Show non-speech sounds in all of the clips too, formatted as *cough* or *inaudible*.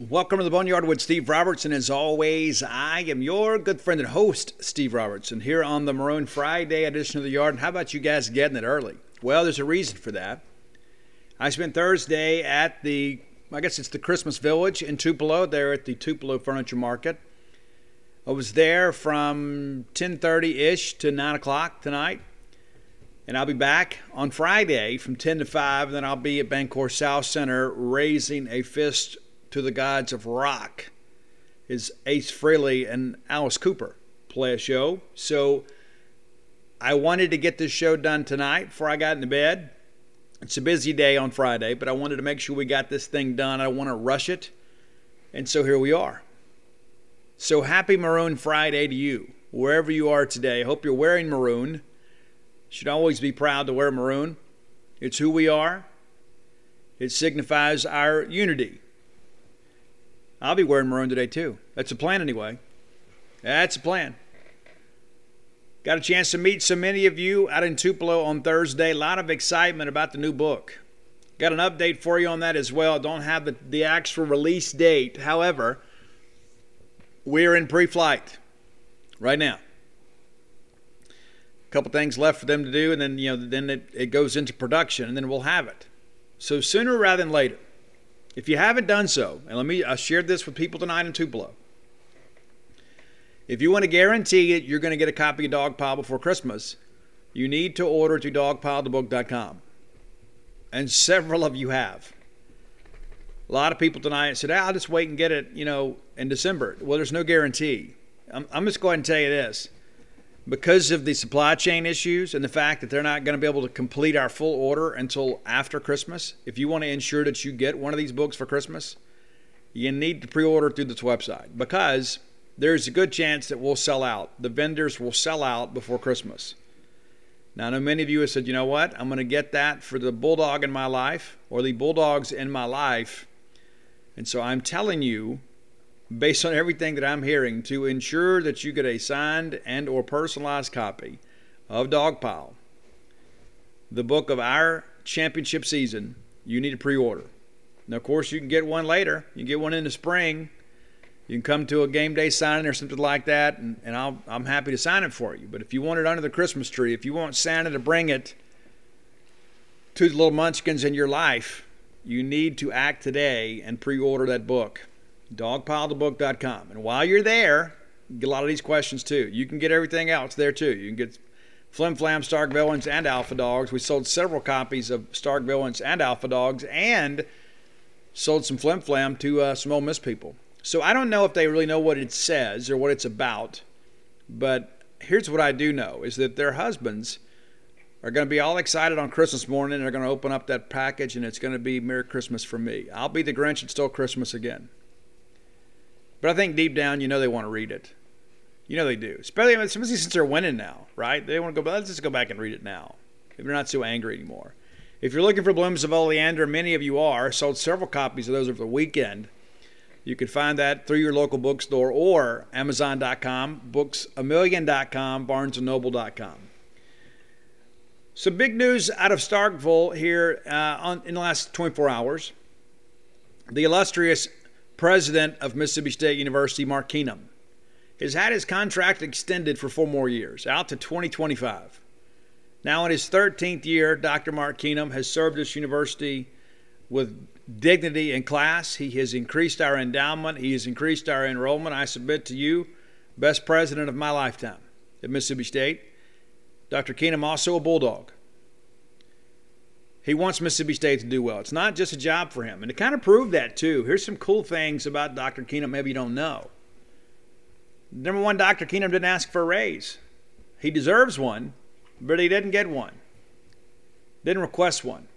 Welcome to the Boneyard with Steve Robertson. As always, I am your good friend and host, Steve Robertson, here on the Maroon Friday edition of the Yard. And how about you guys getting it early? Well, there's a reason for that. I spent Thursday at the, I guess it's the Christmas Village in Tupelo, there at the Tupelo Furniture Market. I was there from 10:30-ish to 9 o'clock tonight. And I'll be back on Friday from 10 to 5, and then I'll be at Bancorp South Center raising a fist to the gods of rock. Is Ace Frehley and Alice Cooper play a show. So I wanted to get this show done tonight before I got into bed. It's a busy day on Friday, but I wanted to make sure we got this thing done. I don't want to rush it. And so here we are. So happy Maroon Friday to you, wherever you are today. Hope you're wearing maroon. Should always be proud to wear maroon. It's who we are. It signifies our unity. I'll be wearing maroon today too. That's a plan anyway. That's a plan. Got a chance to meet so many of you out in Tupelo on Thursday. A lot of excitement about the new book. Got an update for you on that as well. Don't have the, the actual release date. However, we're in pre flight right now. A couple things left for them to do, and then you know, then it, it goes into production, and then we'll have it. So sooner rather than later. If you haven't done so, and let me, I shared this with people tonight in Tupelo. If you want to guarantee it, you're going to get a copy of Dogpile before Christmas, you need to order to dogpilethebook.com. And several of you have. A lot of people tonight said, I'll just wait and get it, you know, in December. Well, there's no guarantee. I'm, I'm just going to tell you this. Because of the supply chain issues and the fact that they're not going to be able to complete our full order until after Christmas, if you want to ensure that you get one of these books for Christmas, you need to pre order through this website because there's a good chance that we'll sell out. The vendors will sell out before Christmas. Now, I know many of you have said, you know what? I'm going to get that for the bulldog in my life or the bulldogs in my life. And so I'm telling you, based on everything that I'm hearing, to ensure that you get a signed and or personalized copy of Dogpile, the book of our championship season, you need to pre-order. Now, of course, you can get one later. You can get one in the spring. You can come to a game day signing or something like that, and, and I'll, I'm happy to sign it for you. But if you want it under the Christmas tree, if you want Santa to bring it to the little munchkins in your life, you need to act today and pre order that book. Dogpilethebook.com. And while you're there, get a lot of these questions too. You can get everything else there too. You can get Flim Flam, Stark Villains, and Alpha Dogs. We sold several copies of Stark Villains and Alpha Dogs and sold some Flim Flam to uh, some Ole Miss people. So I don't know if they really know what it says or what it's about, but here's what I do know is that their husbands are going to be all excited on Christmas morning they're going to open up that package and it's going to be Merry Christmas for me. I'll be the Grinch and still Christmas again. But I think deep down, you know they want to read it. You know they do. Especially, especially since they're winning now, right? They want to go, let's just go back and read it now. If they're not so angry anymore. If you're looking for Blooms of Oleander, many of you are, sold several copies of those over the weekend. You can find that through your local bookstore or Amazon.com, booksamillion.com, BarnesandNoble.com. Some big news out of Starkville here uh, on, in the last 24 hours. The illustrious president of Mississippi State University, Mark Keenum, has had his contract extended for four more years, out to 2025. Now, in his 13th year, Dr. Mark Keenum has served this university with dignity and class. He has increased our endowment, he has increased our enrollment. I submit to you, best president of my lifetime at Mississippi State. Dr. Keenum, also a Bulldog. He wants Mississippi State to do well. It's not just a job for him. And to kind of prove that, too, here's some cool things about Dr. Keenum maybe you don't know. Number one, Dr. Keenum didn't ask for a raise. He deserves one, but he didn't get one, didn't request one.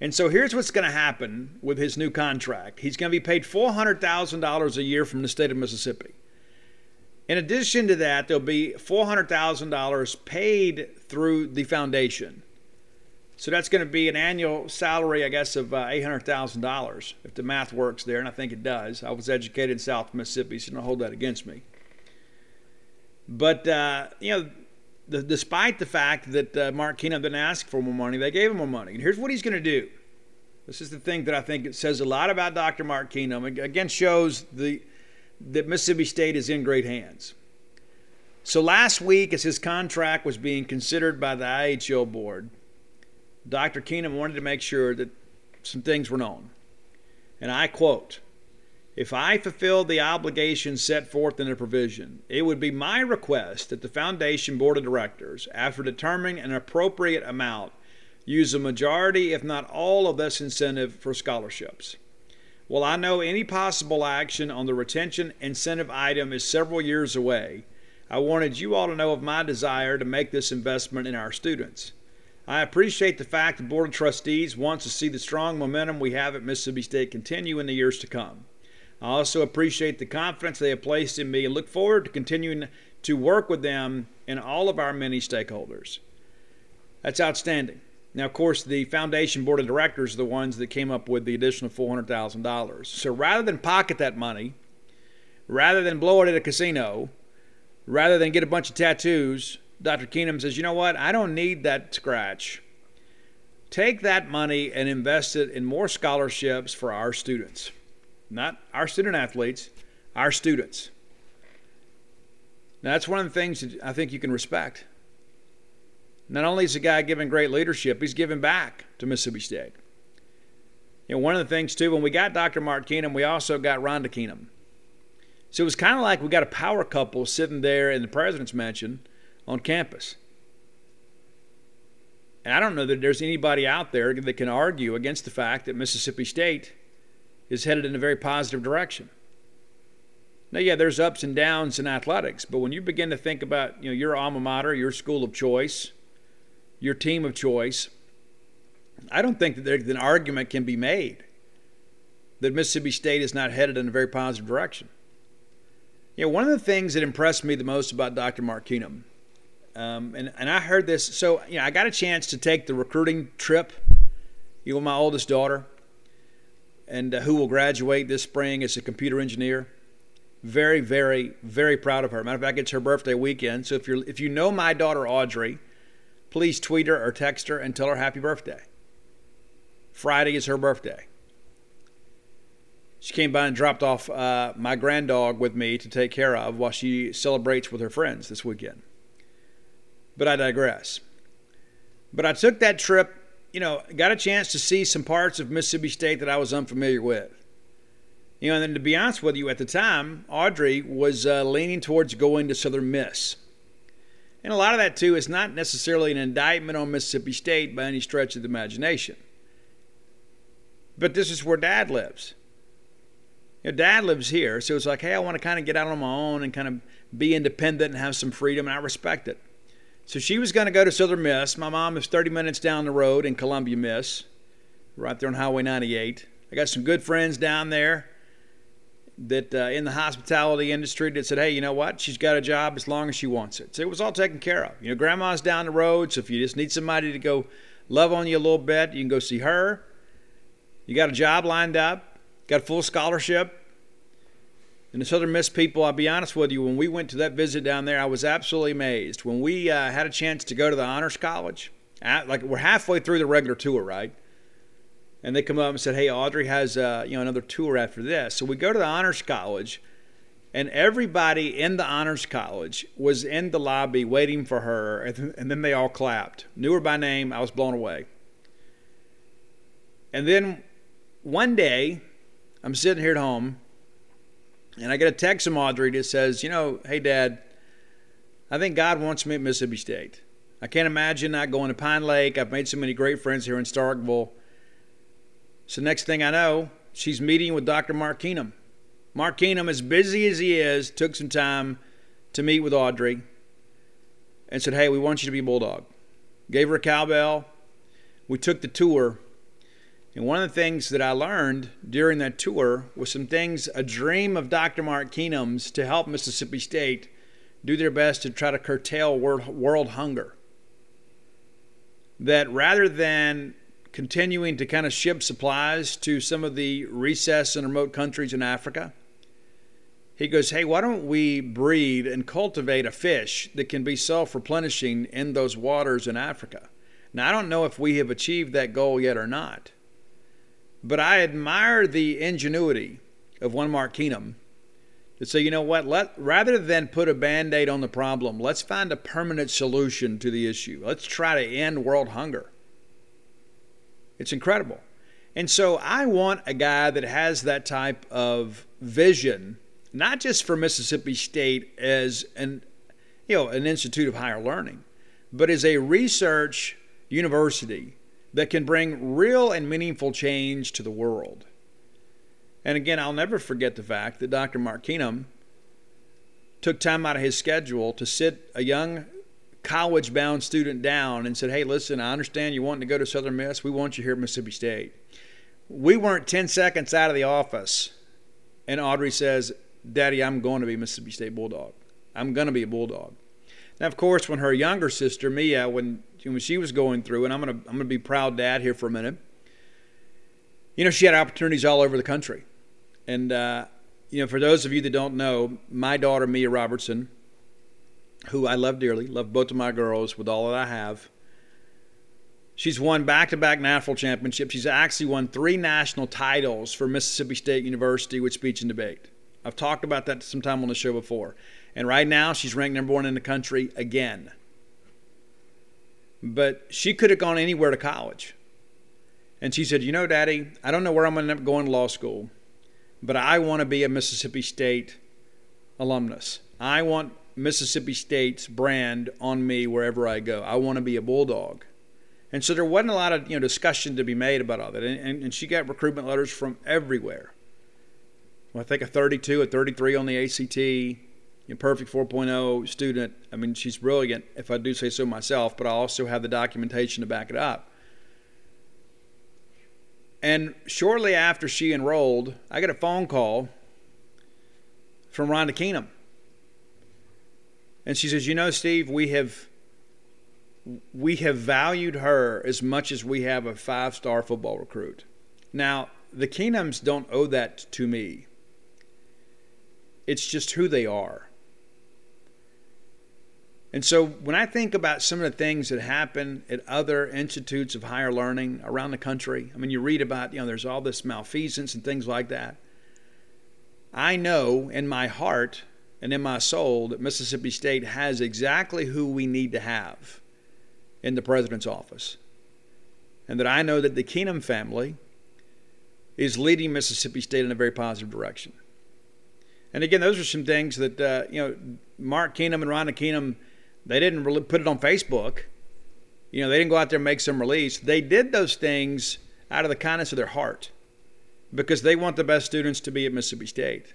And so here's what's going to happen with his new contract he's going to be paid $400,000 a year from the state of Mississippi. In addition to that, there'll be $400,000 paid through the foundation. So that's going to be an annual salary, I guess, of uh, $800,000 if the math works there, and I think it does. I was educated in South Mississippi, so don't hold that against me. But, uh, you know, the, despite the fact that uh, Mark Keenum didn't ask for more money, they gave him more money. And here's what he's going to do. This is the thing that I think it says a lot about Dr. Mark Keenum. Again, shows the that Mississippi State is in great hands. So last week, as his contract was being considered by the IHL board, Dr. Keenum wanted to make sure that some things were known. And I quote If I fulfilled the obligations set forth in the provision, it would be my request that the Foundation Board of Directors, after determining an appropriate amount, use a majority, if not all, of this incentive for scholarships. While I know any possible action on the retention incentive item is several years away, I wanted you all to know of my desire to make this investment in our students. I appreciate the fact the Board of Trustees wants to see the strong momentum we have at Mississippi State continue in the years to come. I also appreciate the confidence they have placed in me and look forward to continuing to work with them and all of our many stakeholders. That's outstanding. Now, of course, the foundation board of directors are the ones that came up with the additional $400,000. So rather than pocket that money, rather than blow it at a casino, rather than get a bunch of tattoos, Dr. Keenum says, you know what? I don't need that scratch. Take that money and invest it in more scholarships for our students. Not our student athletes, our students. Now, that's one of the things that I think you can respect. Not only is the guy giving great leadership, he's giving back to Mississippi State. You know, one of the things, too, when we got Dr. Mark Keenum, we also got Rhonda Keenum. So it was kind of like we got a power couple sitting there in the president's mansion on campus. And I don't know that there's anybody out there that can argue against the fact that Mississippi State is headed in a very positive direction. Now, yeah, there's ups and downs in athletics, but when you begin to think about you know your alma mater, your school of choice, your team of choice, I don't think that an argument can be made that Mississippi State is not headed in a very positive direction. You know, one of the things that impressed me the most about Dr. Mark Keenum um, and, and I heard this. So, you know, I got a chance to take the recruiting trip, you know, my oldest daughter, and uh, who will graduate this spring as a computer engineer. Very, very, very proud of her. Matter of fact, it's her birthday weekend. So if you're if you know my daughter Audrey, please tweet her or text her and tell her happy birthday. Friday is her birthday. She came by and dropped off uh, my granddog with me to take care of while she celebrates with her friends this weekend. But I digress. But I took that trip, you know, got a chance to see some parts of Mississippi State that I was unfamiliar with. You know, and then to be honest with you, at the time, Audrey was uh, leaning towards going to Southern Miss. And a lot of that, too, is not necessarily an indictment on Mississippi State by any stretch of the imagination. But this is where Dad lives. You know, Dad lives here, so it's like, hey, I want to kind of get out on my own and kind of be independent and have some freedom, and I respect it. So she was going to go to Southern Miss. My mom is 30 minutes down the road in Columbia Miss, right there on Highway 98. I got some good friends down there that uh, in the hospitality industry that said, hey, you know what? She's got a job as long as she wants it. So it was all taken care of. You know, grandma's down the road, so if you just need somebody to go love on you a little bit, you can go see her. You got a job lined up, got a full scholarship, and the Southern Miss people, I'll be honest with you, when we went to that visit down there, I was absolutely amazed. When we uh, had a chance to go to the Honors College, at, like we're halfway through the regular tour, right? And they come up and said, "Hey, Audrey has uh, you know another tour after this." So we go to the Honors College, and everybody in the Honors College was in the lobby waiting for her, and then they all clapped. Knew her by name. I was blown away. And then one day, I'm sitting here at home And I get a text from Audrey that says, you know, hey, Dad, I think God wants me at Mississippi State. I can't imagine not going to Pine Lake. I've made so many great friends here in Starkville. So next thing I know, she's meeting with Dr. Mark Keenum. Mark Keenum, as busy as he is, took some time to meet with Audrey and said, Hey, we want you to be a Bulldog. Gave her a cowbell. We took the tour. And one of the things that I learned during that tour was some things, a dream of Dr. Mark Keenum's to help Mississippi State do their best to try to curtail world, world hunger. That rather than continuing to kind of ship supplies to some of the recess and remote countries in Africa, he goes, Hey, why don't we breed and cultivate a fish that can be self replenishing in those waters in Africa? Now, I don't know if we have achieved that goal yet or not, but I admire the ingenuity of one Mark Keenum to say, you know what, let, rather than put a band aid on the problem, let's find a permanent solution to the issue. Let's try to end world hunger. It's incredible. And so I want a guy that has that type of vision not just for Mississippi State as an you know an institute of higher learning, but as a research university that can bring real and meaningful change to the world. And again, I'll never forget the fact that Dr. Mark Keenum took time out of his schedule to sit a young college bound student down and said, Hey, listen, I understand you want to go to Southern Miss. We want you here at Mississippi State. We weren't 10 seconds out of the office. And Audrey says, Daddy, I'm going to be Mississippi State Bulldog. I'm going to be a Bulldog. Now, of course, when her younger sister Mia, when when she was going through, and I'm to I'm to be proud dad here for a minute. You know, she had opportunities all over the country, and uh, you know, for those of you that don't know, my daughter Mia Robertson, who I love dearly, love both of my girls with all that I have. She's won back-to-back national championships. She's actually won three national titles for Mississippi State University with speech and debate. I've talked about that sometime on the show before. And right now, she's ranked number one in the country again. But she could have gone anywhere to college. And she said, You know, Daddy, I don't know where I'm going to end up going to law school, but I want to be a Mississippi State alumnus. I want Mississippi State's brand on me wherever I go. I want to be a Bulldog. And so there wasn't a lot of you know discussion to be made about all that. And, and, and she got recruitment letters from everywhere. Well, I think a 32, a 33 on the ACT, a perfect 4.0 student. I mean, she's brilliant, if I do say so myself, but I also have the documentation to back it up. And shortly after she enrolled, I got a phone call from Rhonda Keenum. And she says, "You know, Steve, we have we have valued her as much as we have a five-star football recruit. Now, the Keenums don't owe that to me. It's just who they are. And so when I think about some of the things that happen at other institutes of higher learning around the country, I mean, you read about, you know, there's all this malfeasance and things like that. I know in my heart and in my soul that Mississippi State has exactly who we need to have in the president's office. And that I know that the Keenum family is leading Mississippi State in a very positive direction. And again, those are some things that uh, you know Mark Keenum and Rhonda Keenum they didn't really put it on Facebook. You know, they didn't go out there and make some release. They did those things out of the kindness of their heart because they want the best students to be at Mississippi State.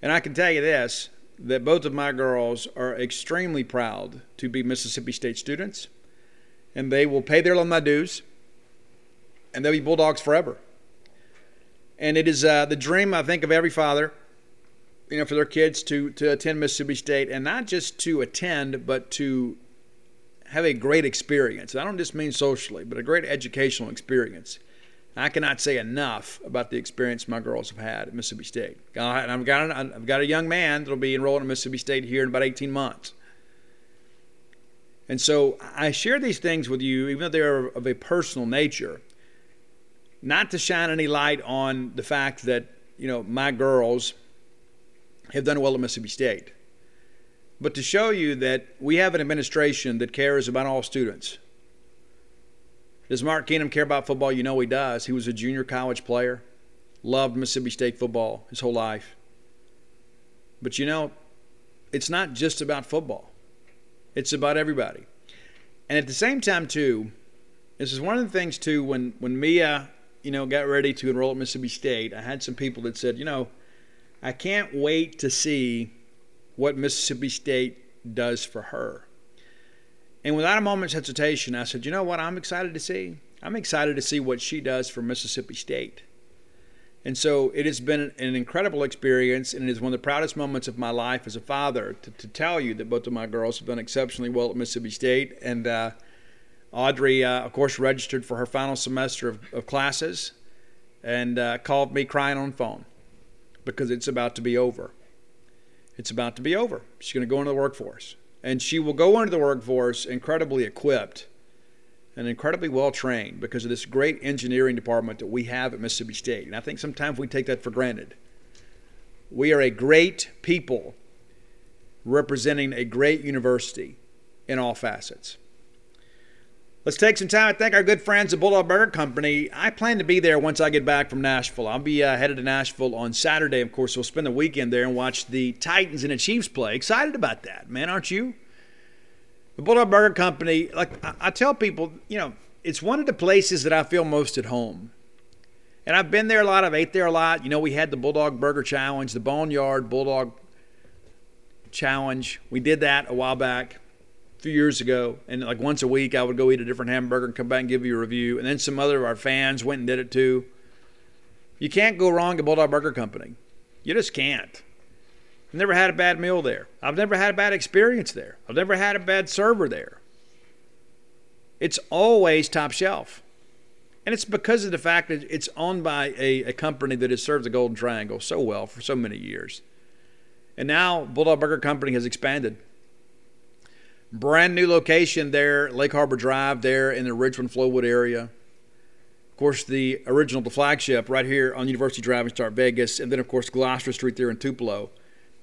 And I can tell you this that both of my girls are extremely proud to be Mississippi State students, and they will pay their alumni dues, and they'll be Bulldogs forever. And it is uh, the dream, I think, of every father you know, for their kids to to attend Mississippi State and not just to attend, but to have a great experience. I don't just mean socially, but a great educational experience. I cannot say enough about the experience my girls have had at Mississippi State. And I've got, a, I've got a young man that'll be enrolled in Mississippi State here in about 18 months. And so I share these things with you, even though they're of a personal nature, not to shine any light on the fact that, you know, my girls – have done well at Mississippi State. But to show you that we have an administration that cares about all students. Does Mark Keenum care about football? You know he does. He was a junior college player, loved Mississippi State football his whole life. But you know, it's not just about football, it's about everybody. And at the same time, too, this is one of the things, too, when, when Mia, you know, got ready to enroll at Mississippi State, I had some people that said, you know, I can't wait to see what Mississippi State does for her. And without a moment's hesitation, I said, you know what I'm excited to see? I'm excited to see what she does for Mississippi State. And so it has been an incredible experience, and it is one of the proudest moments of my life as a father to, to tell you that both of my girls have done exceptionally well at Mississippi State. And uh, Audrey, uh, of course, registered for her final semester of, of classes and uh, called me crying on the phone because it's about to be over. It's about to be over. She's going to go into the workforce. And she will go into the workforce incredibly equipped and incredibly well trained because of this great engineering department that we have at Mississippi State. And I think sometimes we take that for granted. We are a great people representing a great university in all facets. Let's take some time to thank our good friends at Bulldog Burger Company. I plan to be there once I get back from Nashville. I'll be uh, headed to Nashville on Saturday, of course. We'll spend the weekend there and watch the Titans and the Chiefs play. Excited about that, man, aren't you? The Bulldog Burger Company, like I, I tell people, you know, it's one of the places that I feel most at home. And I've been there a lot. I've ate there a lot. You know, we had the Bulldog Burger Challenge, the Boneyard Bulldog Challenge. We did that a while back, few years ago. And like once a week, I would go eat a different hamburger and come back and give you a review. And then some other of our fans went and did it too. You can't go wrong at Bulldog Burger Company. You just can't. I've never had a bad meal there. I've never had a bad experience there. I've never had a bad server there. It's always top shelf. And it's because of the fact that it's owned by a, a company that has served the Golden Triangle so well for so many years. And now Bulldog Burger Company has expanded. Brand new location there, Lake Harbor Drive, there in the Richmond Flowood area. Of course, the original, the flagship, right here on University Drive in Starkvegas, and then of course Gloster Street there in Tupelo.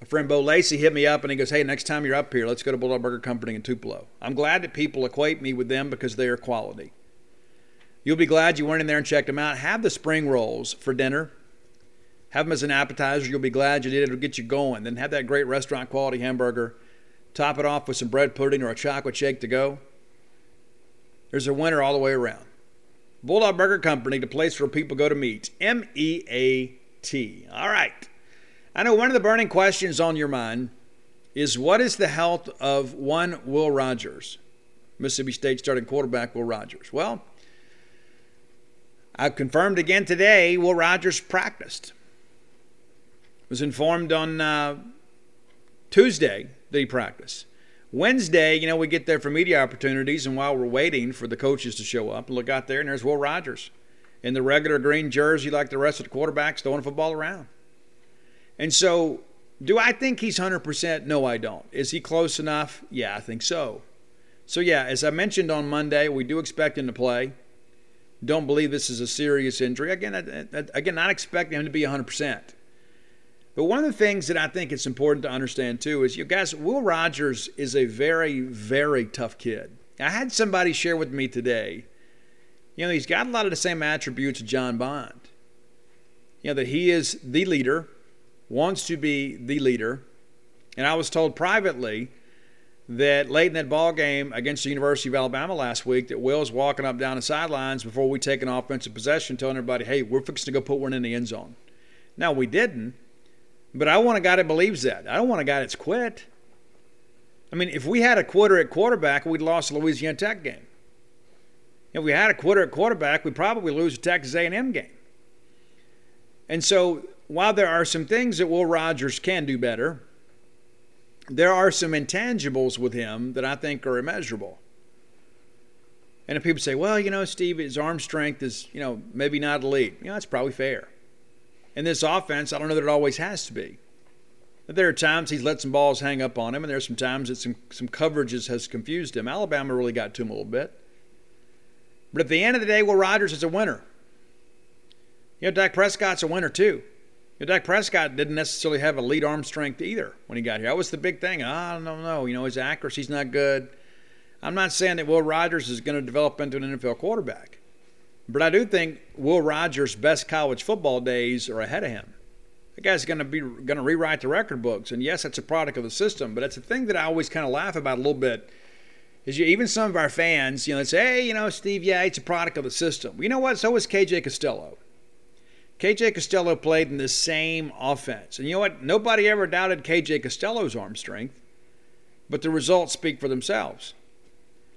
My friend Bo Lacey hit me up and he goes, Hey, next time you're up here, let's go to Bulldog Burger Company in Tupelo. I'm glad that people equate me with them because they are quality. You'll be glad you went in there and checked them out. Have the spring rolls for dinner. Have them as an appetizer. You'll be glad you did. It'll get you going. Then have that great restaurant quality hamburger. Top it off with some bread pudding or a chocolate shake to go. There's a winner all the way around. Bulldog Burger Company, the place where people go to meet. M E A T. All right. I know one of the burning questions on your mind is what is the health of one Will Rogers, Mississippi State starting quarterback Will Rogers? Well, I've confirmed again today Will Rogers practiced. Was informed on uh, Tuesday that he practiced. Wednesday, you know, we get there for media opportunities, and while we're waiting for the coaches to show up, look out there, and there's Will Rogers in the regular green jersey like the rest of the quarterbacks throwing football around. And so, do I think he's 100%? No, I don't. Is he close enough? Yeah, I think so. So, yeah, as I mentioned on Monday, we do expect him to play. Don't believe this is a serious injury. Again, i again, not expecting him to be 100%. But one of the things that I think it's important to understand too is, you guys, Will Rogers is a very, very tough kid. I had somebody share with me today, you know, he's got a lot of the same attributes of John Bond. You know, that he is the leader, wants to be the leader. And I was told privately that late in that ball game against the University of Alabama last week that Will's walking up down the sidelines before we take an offensive possession, telling everybody, "Hey, we're fixing to go put one in the end zone." Now we didn't, but I want a guy that believes that. I don't want a guy that's quit. I mean, if we had a quitter at quarterback, we'd lost the Louisiana Tech game. If we had a quitter at quarterback, we'd probably lose the Texas A&M game. And so while there are some things that Will Rogers can do better, there are some intangibles with him that I think are immeasurable. And if people say, well, you know, Steve, his arm strength is, you know, maybe not elite, you know, that's probably fair. In this offense, I don't know that it always has to be. But there are times he's let some balls hang up on him, and there are some times that some, some coverages has confused him. Alabama really got to him a little bit. But at the end of the day, Will Rogers is a winner. You know, Dak Prescott's a winner too. You know, Dak Prescott didn't necessarily have elite arm strength either when he got here. That was the big thing. I don't know. You know, his accuracy's not good. I'm not saying that Will Rogers is going to develop into an NFL quarterback, but I do think Will Rogers' best college football days are ahead of him. The guy's going to be going to rewrite the record books. And yes, that's a product of the system, but it's a thing that I always kind of laugh about a little bit. Is you, even some of our fans, you know, say, "Hey, you know, Steve, yeah, it's a product of the system." You know what? So was KJ Costello. KJ Costello played in the same offense, and you know what? Nobody ever doubted KJ Costello's arm strength, but the results speak for themselves.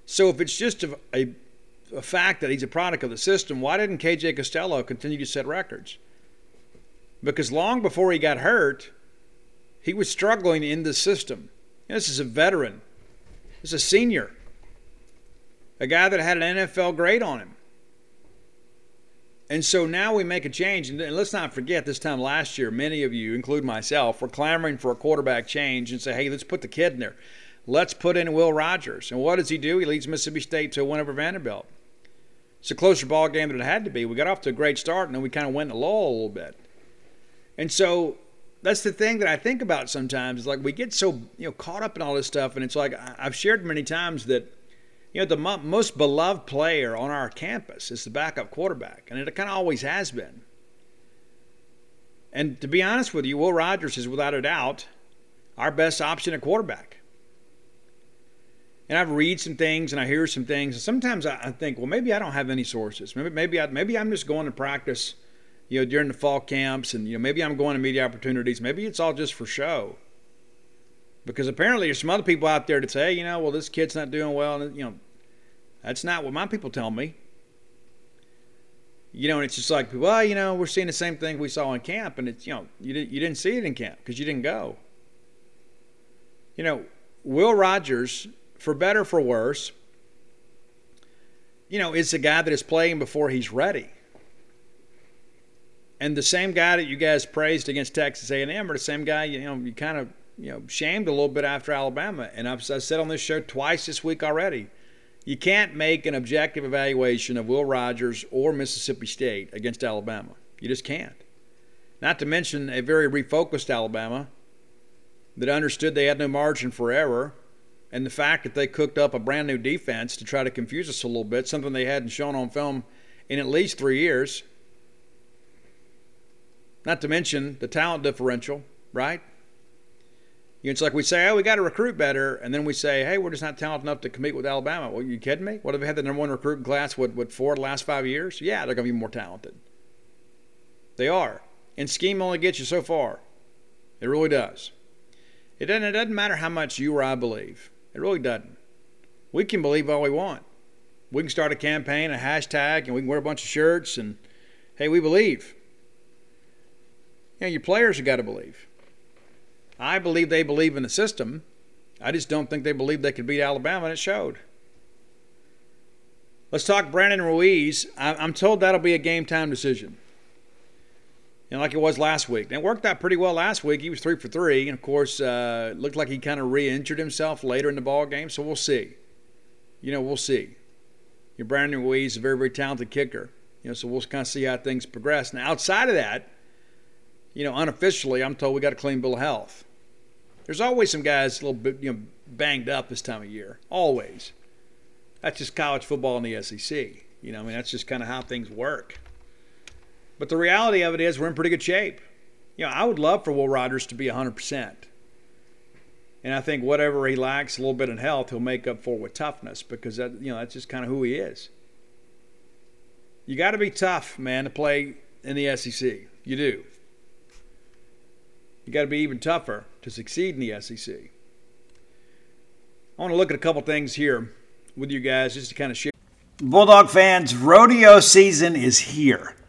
So if it's just a, a, a fact that he's a product of the system, why didn't KJ Costello continue to set records? Because long before he got hurt, he was struggling in the system. This is a veteran. This is a senior a guy that had an NFL grade on him. And so now we make a change. And let's not forget this time last year, many of you, including myself, were clamoring for a quarterback change and say, hey, let's put the kid in there. Let's put in Will Rogers. And what does he do? He leads Mississippi State to a win over Vanderbilt. It's a closer ball game than it had to be. We got off to a great start, and then we kind of went in the lull a little bit. And so that's the thing that I think about sometimes. Is like we get so you know caught up in all this stuff, and it's like I've shared many times that you know, the most beloved player on our campus is the backup quarterback, and it kind of always has been. And to be honest with you, Will Rogers is without a doubt our best option at quarterback. And I've read some things and I hear some things, and sometimes I think, well, maybe I don't have any sources. Maybe maybe I, maybe I'm just going to practice, you know, during the fall camps, and you know, maybe I'm going to media opportunities. Maybe it's all just for show. Because apparently there's some other people out there that say, hey, you know, well, this kid's not doing well. And, you know, that's not what my people tell me. You know, and it's just like, well, you know, we're seeing the same thing we saw in camp. And it's, you know, you, didn't, you didn't see it in camp because you didn't go. You know, Will Rogers, for better for worse, you know, is a guy that is playing before he's ready. And the same guy that you guys praised against Texas A&M, or the same guy you know you kind of you know, shamed a little bit after Alabama. And I've, I've said on this show twice this week already. You can't make an objective evaluation of Will Rogers or Mississippi State against Alabama. You just can't. Not to mention a very refocused Alabama that understood they had no margin for error, and the fact that they cooked up a brand new defense to try to confuse us a little bit, something they hadn't shown on film in at least three years. Not to mention the talent differential, right? You know, It's like we say, oh, we got to recruit better, and then we say, hey, we're just not talented enough to compete with Alabama. Well, you kidding me? What have they had the number one recruiting class? What, what four the last five years? Yeah, they're going to be more talented. They are. And scheme only gets you so far. It really does. It doesn't, it doesn't matter how much you or I believe. It really doesn't. We can believe all we want. We can start a campaign, a hashtag, and we can wear a bunch of shirts, and hey, we believe. You know, your players have got to believe. I believe they believe in the system. I just don't think they believe they could beat Alabama, and it showed. Let's talk Brandon Ruiz. I'm told that'll be a game time decision. You know, like it was last week. And it worked out pretty well last week. He was three for three, and of course, uh, looked like he kind of re-injured himself later in the ball game. So we'll see. You know, we'll see. Your Brandon Ruiz is a very, very talented kicker. You know, so we'll kind of see how things progress. Now, outside of that, you know, unofficially, I'm told we got a clean bill of health. There's always some guys a little bit you know banged up this time of year. Always. That's just college football in the SEC. You know, I mean that's just kind of how things work. But the reality of it is we're in pretty good shape. You know, I would love for Will Rogers to be 100%. And I think whatever he lacks a little bit in health, he'll make up for with toughness because that you know that's just kind of who he is. You got to be tough, man, to play in the SEC. You do. You got to be even tougher to succeed in the SEC. I want to look at a couple things here with you guys just to kind of share. Bulldog fans, rodeo season is here.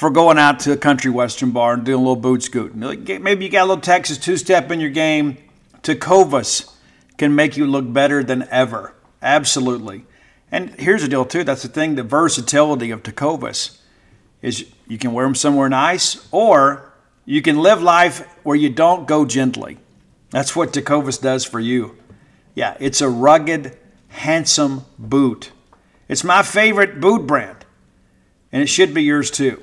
for going out to a country western bar and doing a little boot scooting. Maybe you got a little Texas two step in your game. Tecovas can make you look better than ever. Absolutely. And here's the deal, too. That's the thing the versatility of Tecovas is you can wear them somewhere nice or You can live life where you don't go gently. That's what Tecovas does for you. Yeah, it's a rugged, handsome boot. It's my favorite boot brand, and it should be yours too.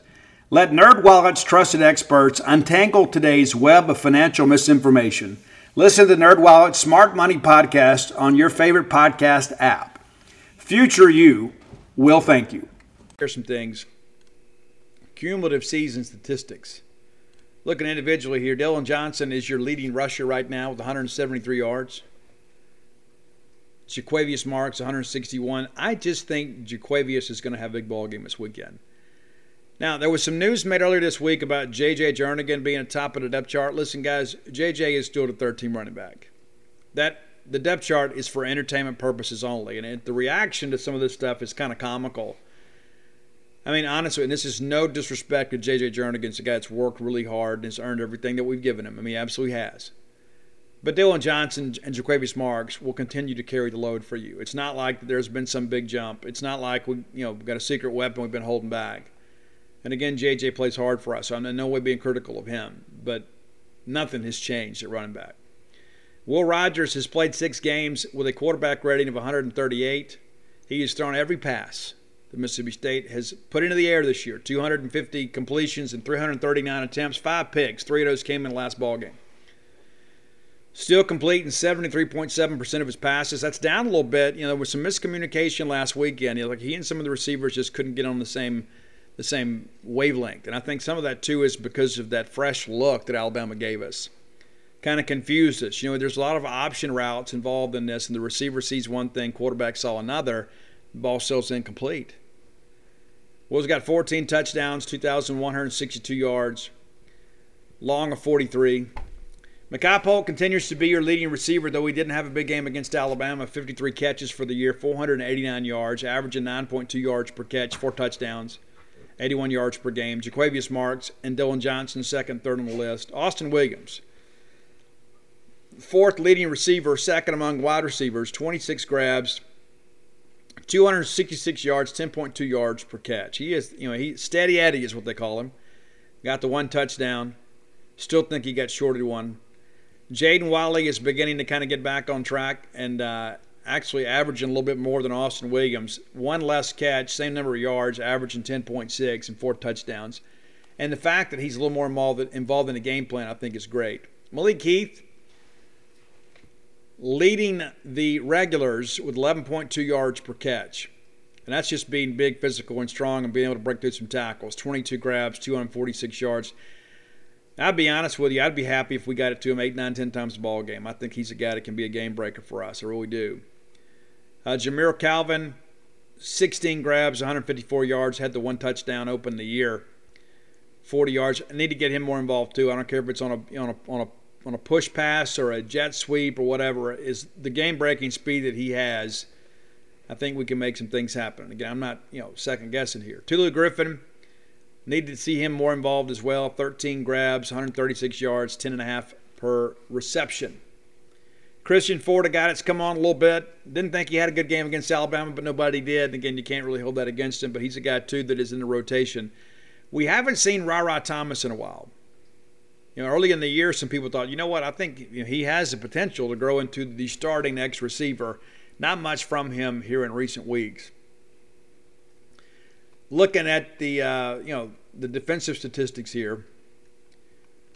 Let NerdWallet's trusted experts untangle today's web of financial misinformation. Listen to NerdWallet's Smart Money podcast on your favorite podcast app. Future you will thank you. Here's some things. Cumulative season statistics. Looking individually here, Dillon Johnson is your leading rusher right now with 173 yards. Jo'quavious Marks 161. I just think Jo'quavious is going to have a big ball game this weekend. Now, there was some news made earlier this week about J.J. Jernigan being top of the depth chart. Listen, guys, J.J. is still the third team running back. That the depth chart is for entertainment purposes only, and it, the reaction to some of this stuff is kind of comical. I mean, honestly, and this is no disrespect to J.J. Jernigan. It's a guy that's worked really hard and has earned everything that we've given him. I mean, he absolutely has. But Dillon Johnson and Jo'quavious Marks will continue to carry the load for you. It's not like there's been some big jump. It's not like we, you know, got a secret weapon we've been holding back. And again, JJ plays hard for us. So I'm in no way being critical of him, but nothing has changed at running back. Will Rogers has played six games with a quarterback rating of 138. He has thrown every pass that Mississippi State has put into the air this year 250 completions and 339 attempts, five picks. Three of those came in the last ball game. Still completing 73.7% of his passes. That's down a little bit. You know, there was some miscommunication last weekend. You know, like he and some of the receivers just couldn't get on the same the same wavelength. And I think some of that too is because of that fresh look that Alabama gave us. Kind of confused us. You know, there's a lot of option routes involved in this, and the receiver sees one thing, quarterback saw another, ball still's incomplete. Will's got 14 touchdowns, 2,162 yards, long of 43. Makai Polk continues to be your leading receiver, though he didn't have a big game against Alabama. 53 catches for the year, 489 yards, averaging 9.2 yards per catch, four touchdowns. 81 yards per game. Jo'quavious Marks and Dillon Johnson, second, third on the list. Austin Williams, fourth leading receiver, second among wide receivers, 26 grabs, 266 yards, 10.2 yards per catch. He is, you know, he steady Eddie is what they call him. Got the one touchdown. Still think he got shorted one. Jaden Walley is beginning to kind of get back on track, and uh, actually averaging a little bit more than Austin Williams. One less catch, same number of yards, averaging 10.6 and four touchdowns. And the fact that he's a little more involved, involved in the game plan, I think, is great. Malik Heath leading the regulars with 11.2 yards per catch. And that's just being big, physical, and strong and being able to break through some tackles. 22 grabs, 246 yards. I'd be honest with you, I'd be happy if we got it to him 8, nine, ten times a ball game. I think he's a guy that can be a game breaker for us. I really do. Uh, Jamire Calvin, 16 grabs, 154 yards, had the one touchdown open the year, 40 yards. I need to get him more involved too. I don't care if it's on a on a on a on a push pass or a jet sweep or whatever is the game breaking speed that he has. I think we can make some things happen. Again, I'm not you know second guessing here. Tulu Griffin needed to see him more involved as well. 13 grabs, 136 yards, 10 and a half per reception. Christian Ford, a guy that's come on a little bit. Didn't think he had a good game against Alabama, but nobody did. Again, you can't really hold that against him, but he's a guy, too, that is in the rotation. We haven't seen Ra Thomas in a while. You know, early in the year, some people thought, you know what, I think you know, he has the potential to grow into the starting next receiver. Not much from him here in recent weeks. Looking at the, uh, you know, the defensive statistics here,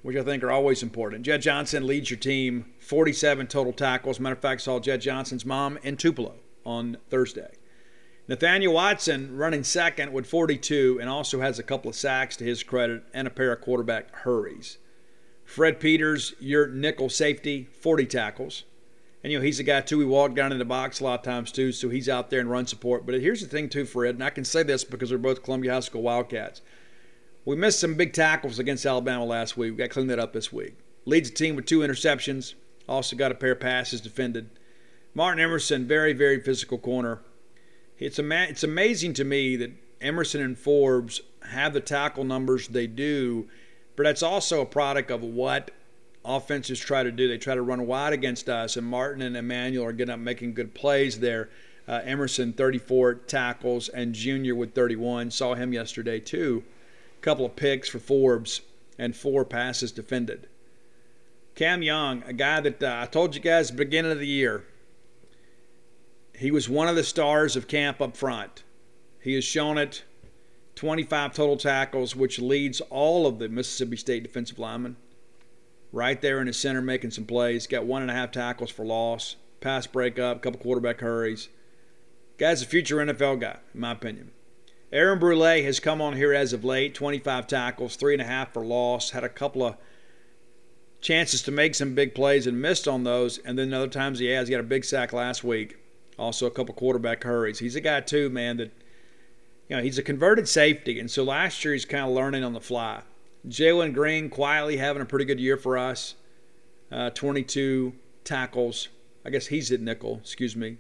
which I think are always important. Jett Johnson leads your team, 47 total tackles. Matter of fact, saw Jett Johnson's mom in Tupelo on Thursday. Nathaniel Watson running second with 42 and also has a couple of sacks to his credit and a pair of quarterback hurries. Fred Peters, your nickel safety, 40 tackles. And, you know, he's a guy, too, he walked down in the box a lot of times, too, so he's out there and run support. But here's the thing, too, Fred, and I can say this because they're both Columbia High School Wildcats. We missed some big tackles against Alabama last week. We got to clean that up this week. Leads the team with two interceptions. Also got a pair of passes defended. Martin Emerson, very, very physical corner. It's, ama- it's amazing to me that Emerson and Forbes have the tackle numbers they do, but that's also a product of what offenses try to do. They try to run wide against us, and Martin and Emmanuel are getting up making good plays there. Uh, Emerson, 34 tackles, and Junior with 31. Saw him yesterday, too couple of picks for Forbes, and four passes defended. Cam Young, a guy that uh, I told you guys at the beginning of the year, he was one of the stars of camp up front. He has shown it 25 total tackles, which leads all of the Mississippi State defensive linemen. Right there in the center, making some plays. Got one and a half tackles for loss, pass breakup, couple quarterback hurries. Guy's a future NFL guy, in my opinion. Aaron Brule has come on here as of late 25 tackles, three and a half for loss, had a couple of chances to make some big plays and missed on those. And then other times he has. He got a big sack last week. Also a couple quarterback hurries. He's a guy too, man, that you know, he's a converted safety, and so last year he's kind of learning on the fly. Jalen Green quietly having a pretty good year for us. Uh, 22 tackles. I guess he's at nickel, excuse me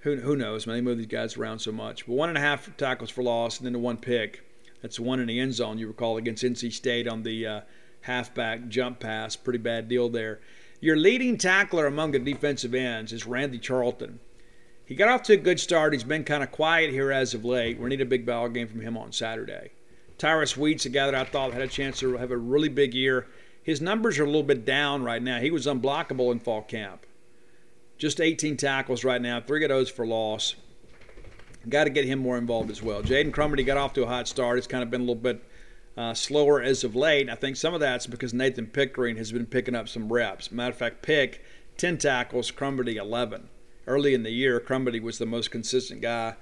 who, who knows, man? They move these guys around so much. But one and a half tackles for loss and then the one pick. That's one in the end zone, you recall, against NC State on the uh, halfback jump pass. Pretty bad deal there. Your leading tackler among the defensive ends is Randy Charlton. He got off to a good start. He's been kind of quiet here as of late. We need a big ball game from him on Saturday. Tyrus Wheat's a guy that I thought had a chance to have a really big year. His numbers are a little bit down right now. He was unblockable in fall camp. Just 18 tackles right now, three of those for loss. Got to get him more involved as well. Jaden Crumedy got off to a hot start. It's kind of been a little bit uh, slower as of late. I think some of that's because Nathan Pickering has been picking up some reps. Matter of fact, Pick, 10 tackles, Crumedy, 11. Early in the year, Crumedy was the most consistent guy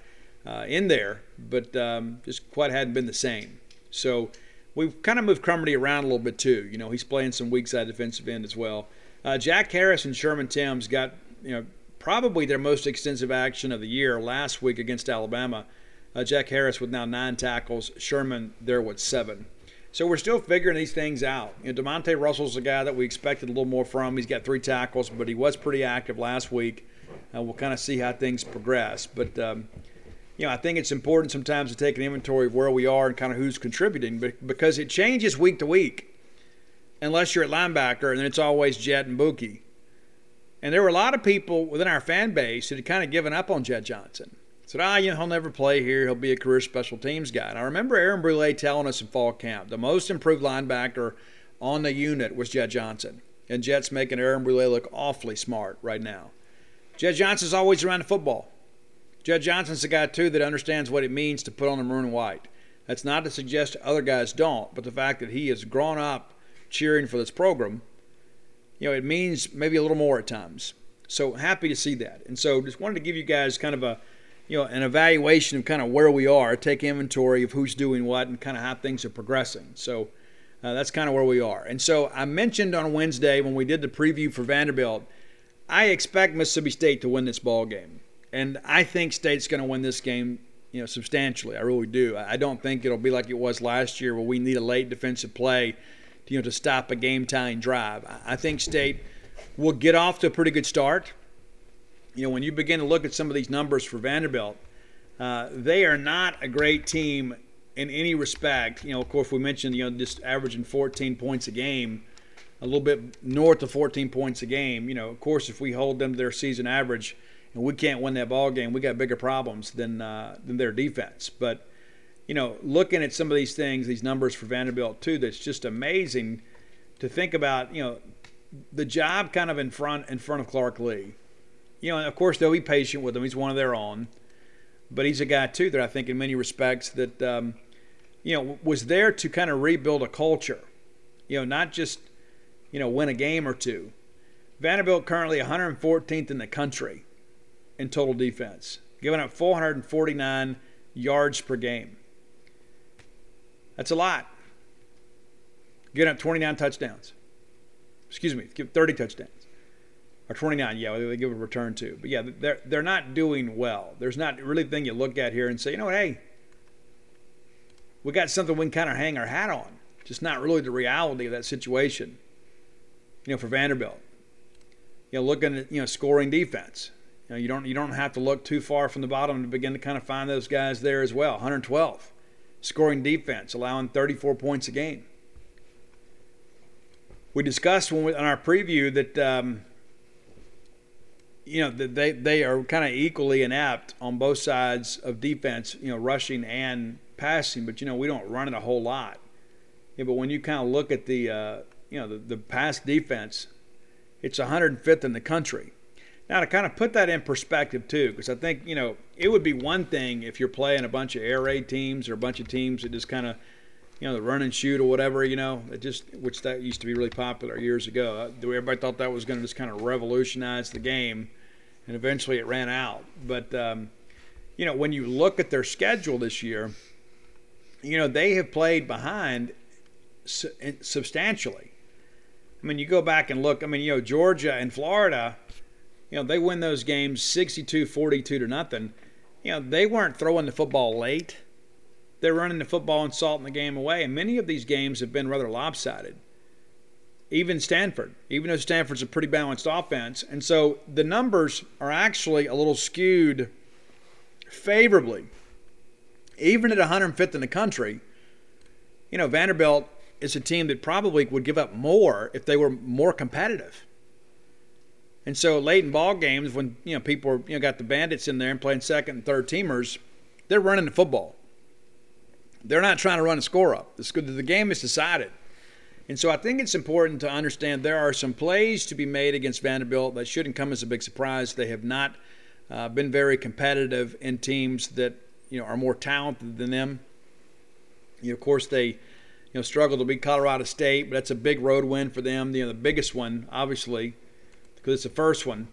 uh, in there, but um, just quite hadn't been the same. So we've kind of moved Crumedy around a little bit too. You know, he's playing some weak side defensive end as well. Uh, Jack Harris and Sherman Timms got you know, probably their most extensive action of the year last week against Alabama. Uh, Jack Harris with now nine tackles, Sherman there with seven. So we're still figuring these things out. You know, Demonte Russell's a guy that we expected a little more from. He's got three tackles, but he was pretty active last week. Uh, we'll kind of see how things progress. But, um, you know, I think it's important sometimes to take an inventory of where we are and kind of who's contributing but because it changes week to week. Unless you're at linebacker, and then it's always Jett and Buki. And there were a lot of people within our fan base that had kind of given up on Jett Johnson. Said, ah, you know, he'll never play here. He'll be a career special teams guy. And I remember Aaron Brule telling us in fall camp the most improved linebacker on the unit was Jett Johnson. And Jett's making Aaron Brule look awfully smart right now. Jett Johnson's always around the football. Jett Johnson's the guy, too, that understands what it means to put on the maroon and white. That's not to suggest other guys don't, but the fact that he has grown up cheering for this program you know, it means maybe a little more at times. So happy to see that. And so just wanted to give you guys kind of a, you know, an evaluation of kind of where we are, take inventory of who's doing what and kind of how things are progressing. So uh, that's kind of where we are. And so I mentioned on Wednesday when we did the preview for Vanderbilt, I expect Mississippi State to win this ball game. And I think State's going to win this game, you know, substantially. I really do. I don't think it'll be like it was last year where we need a late defensive play you know, to stop a game tying drive. I think State will get off to a pretty good start. You know, when you begin to look at some of these numbers for Vanderbilt, uh, they are not a great team in any respect. You know, of course, we mentioned you know just averaging 14 points a game, a little bit north of 14 points a game. You know, of course, if we hold them to their season average and we can't win that ball game, we got bigger problems than uh, than their defense. But you know, looking at some of these things, these numbers for Vanderbilt too, that's just amazing to think about. You know, the job kind of in front in front of Clark Lea. You know, and of course they'll be patient with him. He's one of their own, but he's a guy too that I think in many respects that um, you know was there to kind of rebuild a culture. You know, not just you know win a game or two. Vanderbilt currently 114th in the country in total defense, giving up 449 yards per game. That's a lot. Giving up 29 touchdowns. Excuse me, give 30 touchdowns. Or 29, yeah, they give a return too. But yeah, they're, they're not doing well. There's not really thing you look at here and say, you know what, hey, we got something we can kind of hang our hat on. Just not really the reality of that situation. You know, for Vanderbilt. You know, looking at, you know, scoring defense. You know, you don't you don't have to look too far from the bottom to begin to kind of find those guys there as well. 112 scoring defense, allowing 34 points a game. We discussed when we, on our preview that um, you know that they they are kind of equally inept on both sides of defense, you know, rushing and passing. But you know we don't run it a whole lot. Yeah, but when you kind of look at the uh, you know the, the pass defense, it's 105th in the country. Now, to kind of put that in perspective, too, because I think, you know, it would be one thing if you're playing a bunch of air raid teams or a bunch of teams that just kind of, you know, the run and shoot or whatever, you know, it just, which that used to be really popular years ago. Uh, everybody thought that was going to just kind of revolutionize the game, and eventually it ran out. But, um, you know, when you look at their schedule this year, you know, they have played behind substantially. I mean, you go back and look, I mean, you know, Georgia and Florida you know, they win those games 62 42 to nothing. You know, they weren't throwing the football late. They're running the football and salting the game away. And many of these games have been rather lopsided. Even Stanford, even though Stanford's a pretty balanced offense. And so the numbers are actually a little skewed favorably. Even at 105th in the country, you know, Vanderbilt is a team that probably would give up more if they were more competitive. And so late in ball games, when you know people are, you know got the bandits in there and playing second and third teamers, they're running the football. They're not trying to run a score up. The, game is decided. And so I think it's important to understand there are some plays to be made against Vanderbilt that shouldn't come as a big surprise. They have not uh, been very competitive in teams that you know are more talented than them. You know, of course, they you know struggle to beat Colorado State, but that's a big road win for them. You know, the biggest one, obviously, because it's the first one.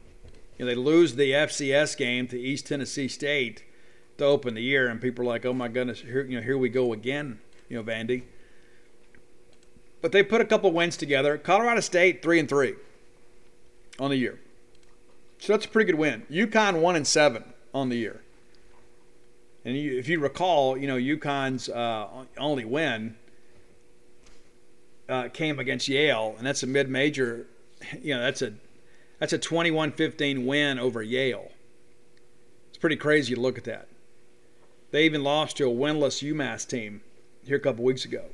You know, they lose the FCS game to East Tennessee State to open the year, and people are like, "Oh my goodness, here you know here we go again." You know, Vandy. But they put a couple wins together. Colorado State three and three on the year, so that's a pretty good win. UConn one and seven on the year. And you, if you recall, you know UConn's uh, only win uh, came against Yale, and that's a mid-major. *laughs* You know, that's a that's a 21 15 win over Yale. It's pretty crazy to look at that. They even lost to a winless UMass team here a couple weeks ago.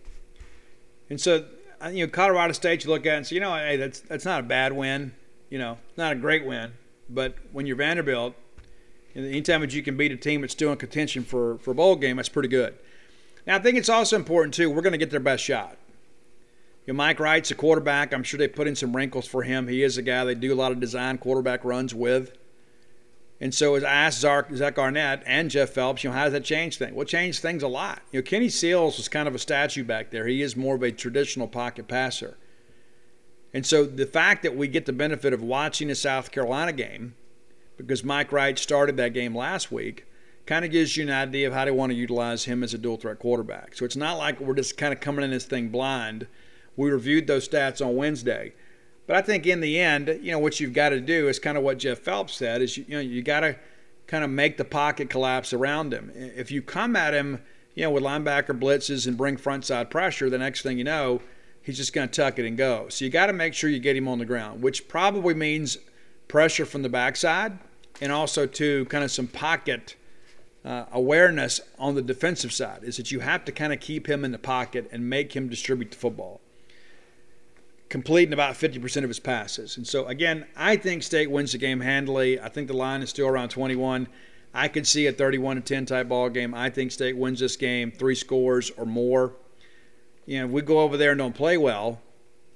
And so, uh, you know, Colorado State, you look at and say, you know, hey, that's that's not a bad win. You know, not a great win. But when you're Vanderbilt, anytime that you can beat a team that's still in contention for, for a bowl game, that's pretty good. Now, I think it's also important, too, we're going to get their best shot. You know, Mike Wright's a quarterback. I'm sure they put in some wrinkles for him. He is a guy they do a lot of design quarterback runs with. And so as I asked Zach Arnett and Jeff Phillips, you know, how does that change things? Well, it changed things a lot. You know, Kenny Seals was kind of a statue back there. He is more of a traditional pocket passer. And so the fact that we get the benefit of watching a South Carolina game, because Mike Wright started that game last week, kind of gives you an idea of how they want to utilize him as a dual threat quarterback. So it's not like we're just kind of coming in this thing blind we reviewed those stats on Wednesday. But I think in the end, you know, what you've got to do is kind of what Jeff Phillips said is you, you know you got to kind of make the pocket collapse around him. If you come at him, you know, with linebacker blitzes and bring front side pressure, the next thing you know, he's just going to tuck it and go. So you got to make sure you get him on the ground, which probably means pressure from the backside and also to kind of some pocket uh, awareness on the defensive side. Is that you have to kind of keep him in the pocket and make him distribute the football, completing about 50% of his passes. And so again, I think State wins the game handily. I think the line is still around 21. I could see a 31 to 10 type ball game. I think State wins this game, three scores or more. You know, if we go over there and don't play well,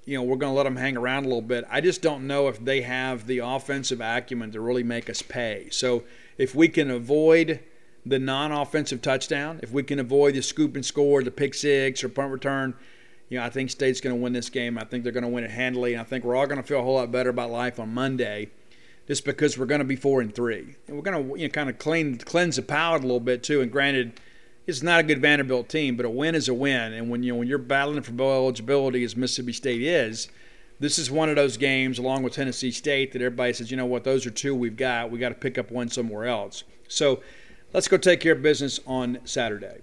you know, we're going to let them hang around a little bit. I just don't know if they have the offensive acumen to really make us pay. So if we can avoid the non-offensive touchdown, if we can avoid the scoop and score, the pick six or punt return, you know, I think State's going to win this game. I think they're going to win it handily, and I think we're all going to feel a whole lot better about life on Monday just because we're going to be four and three. And we're going to you know, kind of clean cleanse the palate a little bit too. And granted, it's not a good Vanderbilt team, but a win is a win. And when you know, when you're battling for bowl eligibility as Mississippi State is, this is one of those games, along with Tennessee State, that everybody says, you know what, those are two we've got. We got to pick up one somewhere else. So let's go take care of business on Saturday.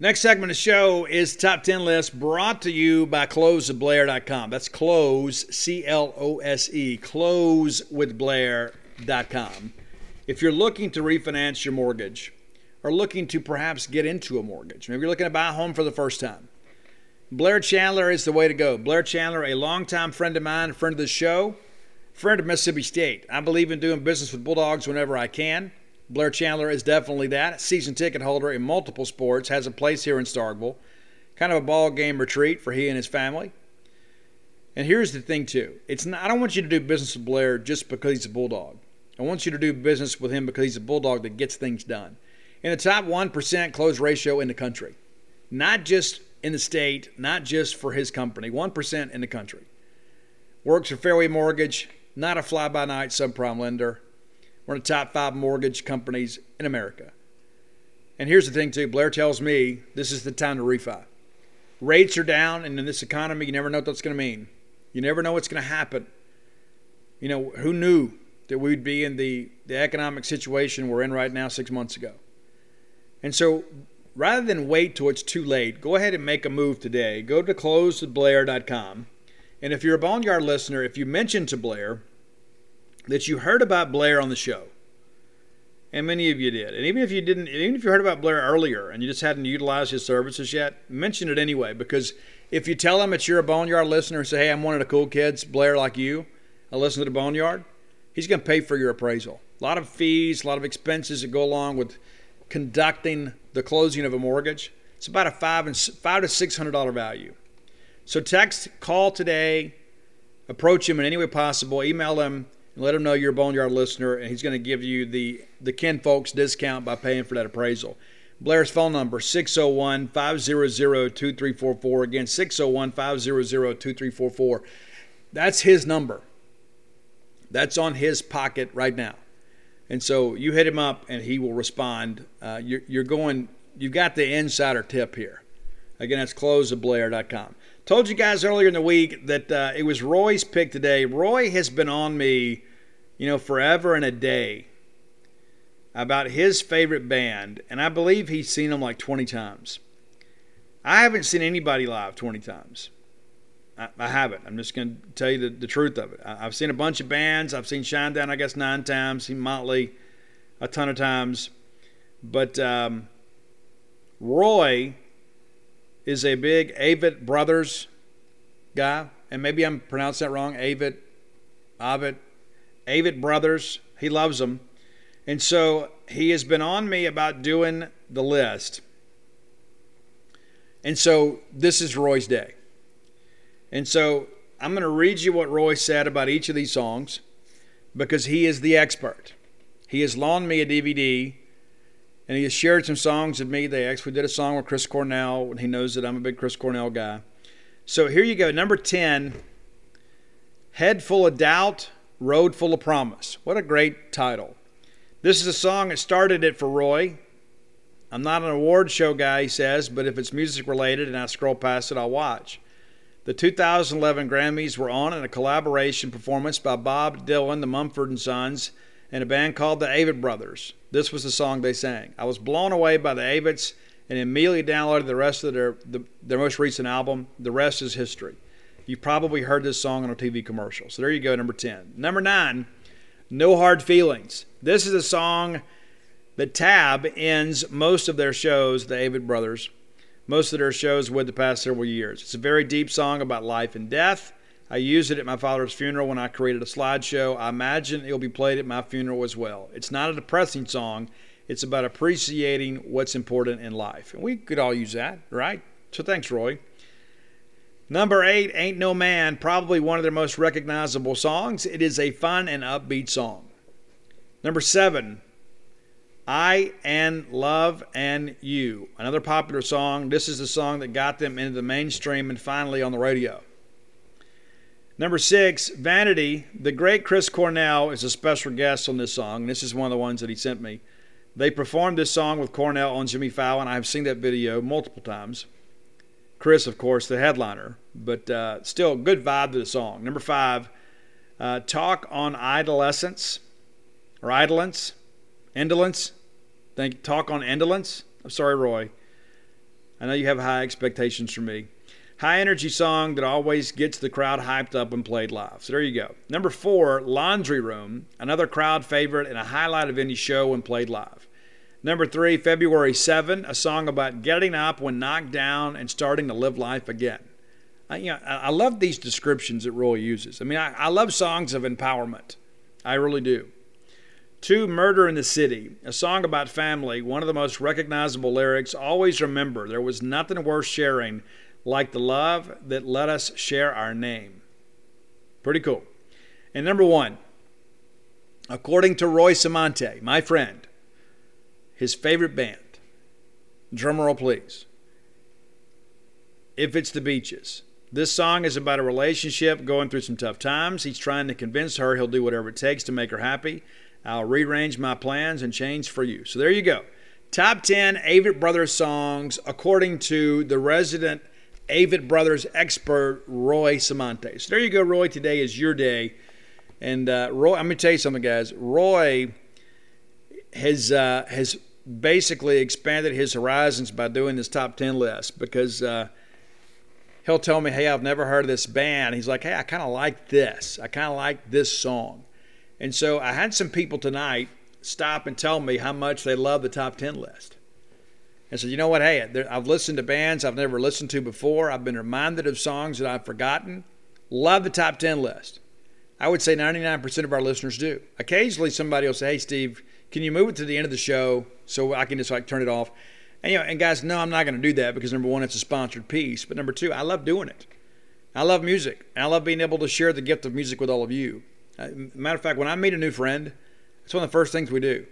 Next segment of the show is Top 10 List brought to you by closewithblair.com. That's close, C L O S E, closewithblair.com. If you're looking to refinance your mortgage or looking to perhaps get into a mortgage, maybe you're looking to buy a home for the first time, Blair Chandler is the way to go. Blair Chandler, a longtime friend of mine, friend of the show, friend of Mississippi State. I believe in doing business with Bulldogs whenever I can. Blair Chandler is definitely that. Season ticket holder in multiple sports, has a place here in Starkville. Kind of a ball game retreat for he and his family. And here's the thing too. It's not I don't want you to do business with Blair just because he's a bulldog. I want you to do business with him because he's a bulldog that gets things done. In the top 1% close ratio in the country. Not just in the state, not just for his company, 1% in the country. Works for Fairway Mortgage, not a fly by night subprime lender. One of the top five mortgage companies in America. And here's the thing, too Blair tells me this is the time to refi. Rates are down, and in this economy, you never know what that's going to mean. You never know what's going to happen. You know, who knew that we'd be in the, the economic situation we're in right now six months ago? And so rather than wait till it's too late, go ahead and make a move today. Go to closewithblair.com. And if you're a Boneyard listener, if you mention to Blair that you heard about Blair on the show, and many of you did, and even if you didn't, even if you heard about Blair earlier and you just hadn't utilized his services yet, mention it anyway because if you tell him that you're a Boneyard listener and say, hey, I'm one of the cool kids, Blair, like you, I listen to the Boneyard, he's going to pay for your appraisal. A lot of fees, a lot of expenses that go along with conducting the closing of a mortgage. It's about a five and five to six hundred dollar value. So text, call today, approach him in any way possible, email him, let him know you're a Boneyard listener, and he's going to give you the the Ken Folks discount by paying for that appraisal. Blair's phone number 601 500 2344. Again, 601 500 2344. That's his number. That's on his pocket right now. And so you hit him up and he will respond. Uh, you're, you're, going, you've got the insider tip here. Again, that's closewithblair.com. Told you guys earlier in the week that uh, it was Roy's pick today. Roy has been on me, you know, forever and a day about his favorite band, and I believe he's seen them like 20 times. I haven't seen anybody live 20 times. I, I haven't. I'm just going to tell you the, the truth of it. I, have seen a bunch of bands. I've seen Shinedown, I guess, nine times. Seen Motley a ton of times. But um, Roy is a big Avett Brothers guy. And maybe I'm pronouncing that wrong. Avett, Avett, Avett Brothers. He loves them. And so he has been on me about doing the list. And so this is Roy's day. And so I'm going to read you what Roy said about each of these songs because he is the expert. He has loaned me a DVD and he has shared some songs with me. They actually did a song with Chris Cornell, and he knows that I'm a big Chris Cornell guy. So here you go. Number 10 Head Full of Doubt, Road Full of Promise. What a great title. This is a song that started it for Roy. I'm not an award show guy, he says, but if it's music related and I scroll past it, I'll watch. The 2011 Grammys were on in a collaboration performance by Bob Dylan, the Mumford & Sons, and a band called the Avett Brothers. This was the song they sang. I was blown away by the Avetts and immediately downloaded the rest of their the, their most recent album. The rest is history. You've probably heard this song on a TV commercial. So there you go, number 10. Number 9, No Hard Feelings. This is a song that Tab ends most of their shows, the Avett Brothers, most of their shows with the past several years. It's a very deep song about life and death. I used it at my father's funeral when I created a slideshow. I imagine it'll be played at my funeral as well. It's not a depressing song, it's about appreciating what's important in life. And we could all use that, right? So thanks, Roy. Number eight, Ain't No Man, probably one of their most recognizable songs. It is a fun and upbeat song. Number seven, I and Love and You, another popular song. This is the song that got them into the mainstream and finally on the radio. Number six, Vanity. The great Chris Cornell is a special guest on this song. This is one of the ones that he sent me. They performed this song with Cornell on Jimmy Fallon. I've seen that video multiple times. Chris, of course, the headliner, but uh, still good vibe to the song. Number five, uh, Talk on Idolescence or Idolence, Indolence. Think Talk on Indolence. I'm sorry, Roy. I know you have high expectations for me. High energy song that always gets the crowd hyped up and played live. So there you go. Number four, Laundry Room, another crowd favorite and a highlight of any show when played live. Number three, February 7, a song about getting up when knocked down and starting to live life again. I, you know, I love these descriptions that Roy uses. I mean, I, I love songs of empowerment. I really do. Two, Murder in the City, a song about family, one of the most recognizable lyrics. Always remember, there was nothing worth sharing like the love that let us share our name. Pretty cool. And number one, according to Roy Samante, my friend, his favorite band. Drumroll, please. If it's the beaches. This song is about a relationship going through some tough times. He's trying to convince her he'll do whatever it takes to make her happy. I'll rearrange my plans and change for you. So there you go. Top 10 Avett Brothers songs according to the resident Avett Brothers expert, Roy Samante. So there you go, Roy. Today is your day. And uh, Roy, I'm going to tell you something, guys. Roy has uh, has basically expanded his horizons by doing this top 10 list because uh, he'll tell me, hey, I've never heard of this band. He's like, hey, I kind of like this. I kind of like this song. And so I had some people tonight stop and tell me how much they love the top 10 list. And so, you know what? Hey, I've listened to bands I've never listened to before. I've been reminded of songs that I've forgotten. Love the top 10 list. I would say 99% of our listeners do. Occasionally, somebody will say, hey, Steve, can you move it to the end of the show so I can just like turn it off? And you know, and guys, no, I'm not going to do that because number one, it's a sponsored piece. But number two, I love doing it. I love music. And I love being able to share the gift of music with all of you. Uh, matter of fact, when I meet a new friend, it's one of the first things we do.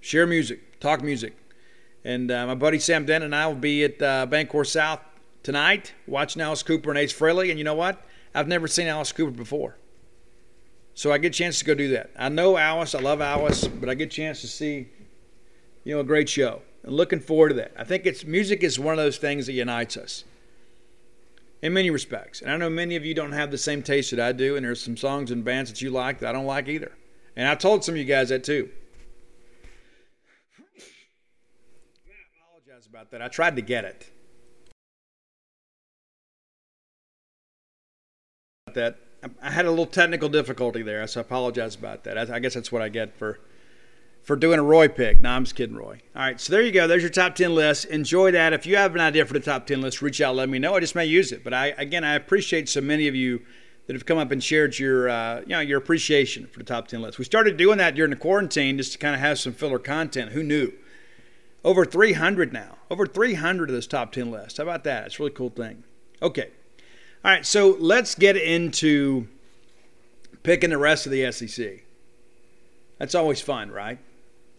Share music, talk music. And uh, my buddy Sam Dent and I will be at uh, Bancorp South tonight watching Alice Cooper and Ace Frehley. And you know what? I've never seen Alice Cooper before. So I get a chance to go do that. I know Alice, I love Alice, but I get a chance to see, you know, a great show. And looking forward to that. I think it's music is one of those things that unites us in many respects. And I know many of you don't have the same taste that I do, and there's some songs and bands that you like that I don't like either. And I told some of you guys that too. I that. I tried to get it. That I had a little technical difficulty there, so I apologize about that. I guess that's what I get for for doing a Roy pick. No, I'm just kidding, Roy. All right, so there you go. There's your top 10 list. Enjoy that. If you have an idea for the top 10 list, reach out, let me know. I just may use it. But I again, I appreciate so many of you that have come up and shared your uh, you know your appreciation for the top 10 list. We started doing that during the quarantine just to kind of have some filler content. Who knew? Over 300 now. Over 300 of this top 10 list. How about that? It's a really cool thing. Okay. All right, so let's get into picking the rest of the SEC. That's always fun, right?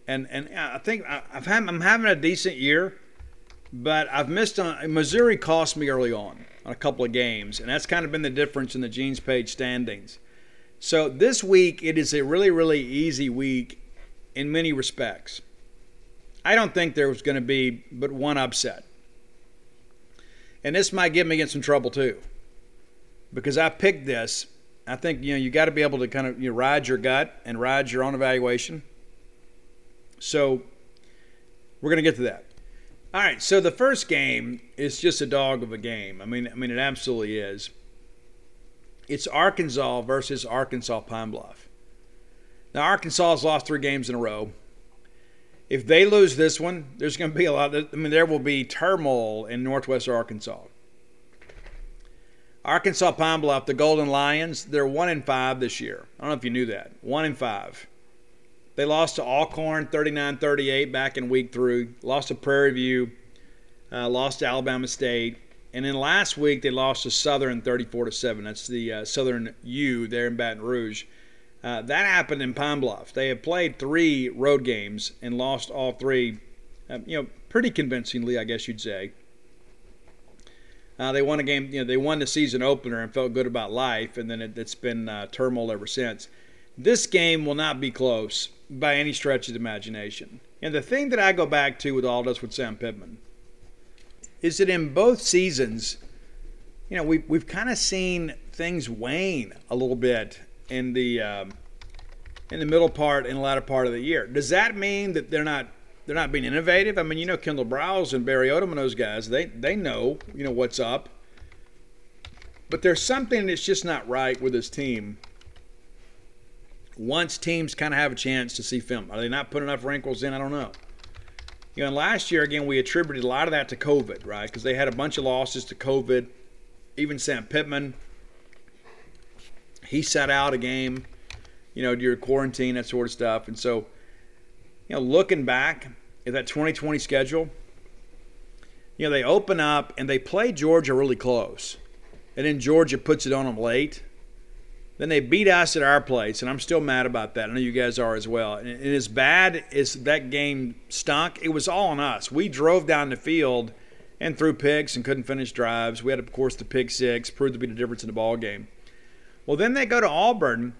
And and uh, I think uh, I've had, I'm having a decent year, but I've missed on Missouri cost me early on on a couple of games, and that's kind of been the difference in the Gene's Page standings. So this week it is a really really easy week in many respects. I don't think there was going to be but one upset. And this might get me in some trouble too because I picked this. I think you know you got to be able to kind of you know, ride your gut and ride your own evaluation. So we're going to get to that. All right, so the first game is just a dog of a game. I mean, I mean, it absolutely is. It's Arkansas versus Arkansas Pine Bluff. Now, Arkansas has lost three games in a row. If they lose this one, there's going to be a lot. Of, I mean, there will be turmoil in Northwest Arkansas. Arkansas Pine Bluff, the Golden Lions, they're one in five this year. I don't know if you knew that. One in five. They lost to Alcorn 39 38 back in week three, lost to Prairie View, uh, lost to Alabama State. And then last week they lost to Southern 34 7. That's the uh, Southern U there in Baton Rouge. Uh, that happened in Pine Bluff. They have played three road games and lost all three, uh, you know, pretty convincingly, I guess you'd say. Uh, they won a game, you know, they won the season opener and felt good about life, and then it, has been uh, turmoil ever since. This game will not be close by any stretch of the imagination. And the thing that I go back to with all this with Sam Pittman is that in both seasons, you know, we, we've kind of seen things wane a little bit in the um, in the middle part and latter part of the year. Does that mean that they're not they're not being innovative? I mean, you know, Kendall Briles and Barry Odom and those guys, they they know you know what's up. But there's something that's just not right with this team once teams kind of have a chance to see film. Are they not putting enough wrinkles in? I don't know. You know, and last year, again, we attributed a lot of that to COVID, right? Because they had a bunch of losses to COVID. Even Sam Pittman, he sat out a game, you know, during quarantine, that sort of stuff. And so, you know, looking back at that 2020 schedule, you know, they open up and they play Georgia really close. And then Georgia puts it on them late. Then they beat us at our place, and I'm still mad about that. I know you guys are as well. And, and as bad as that game stunk, it was all on us. We drove down the field and threw picks and couldn't finish drives. We had, of course, the pick six, proved to be the difference in the ball game. Well, then they go to Auburn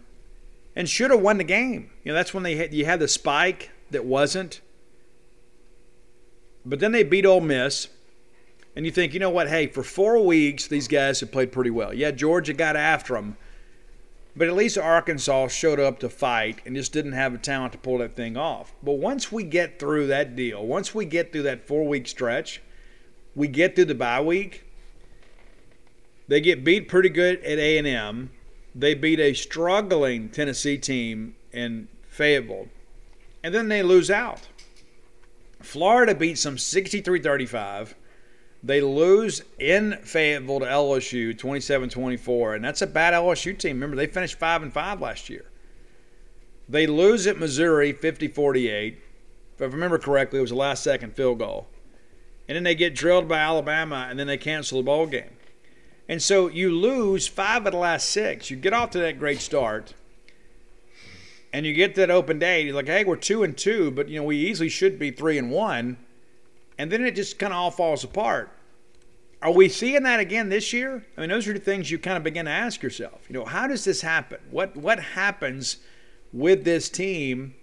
and should have won the game. You know, that's when they had, you had the spike that wasn't. But then they beat Ole Miss, and you think, you know what? Hey, for four weeks, these guys have played pretty well. Yeah, Georgia got after them but at least Arkansas showed up to fight and just didn't have the talent to pull that thing off. But once we get through that deal, once we get through that four week stretch, we get through the bye week. They get beat pretty good at A and M. They beat a struggling Tennessee team in Fayetteville, and then they lose out. Florida beats them 63-35. They lose in Fayetteville to LSU 27 24, and that's a bad LSU team. Remember, they finished 5 and 5 last year. They lose at Missouri 50 48. If I remember correctly, it was a last second field goal. And then they get drilled by Alabama, and then they cancel the bowl game. And so you lose five of the last six. You get off to that great start, and you get that open day. You're like, hey, we're two and two, but you know we easily should be three and one. And then it just kind of all falls apart. Are we seeing that again this year? I mean, those are the things you kind of begin to ask yourself. You know, how does this happen? What what happens with this team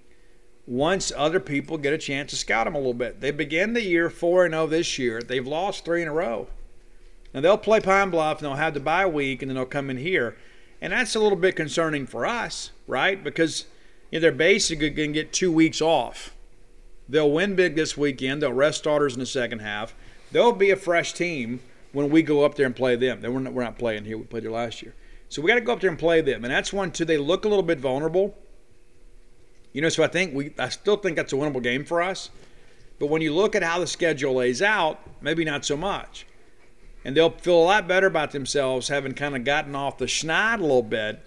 once other people get a chance to scout them a little bit? They begin the year four and zero oh this year. They've lost three in a row. Now they'll play Pine Bluff and they'll have the bye week and then they'll come in here, and that's a little bit concerning for us, right? Because you know, they're basically going to get two weeks off. They'll win big this weekend. They'll rest starters in the second half. They'll be a fresh team when we go up there and play them. We're not, we're not playing here. We played there last year. So we got to go up there and play them. And that's one, too. They look a little bit vulnerable. You know, so I think we, I still think that's a winnable game for us. But when you look at how the schedule lays out, maybe not so much. And they'll feel a lot better about themselves having kind of gotten off the schneid a little bit.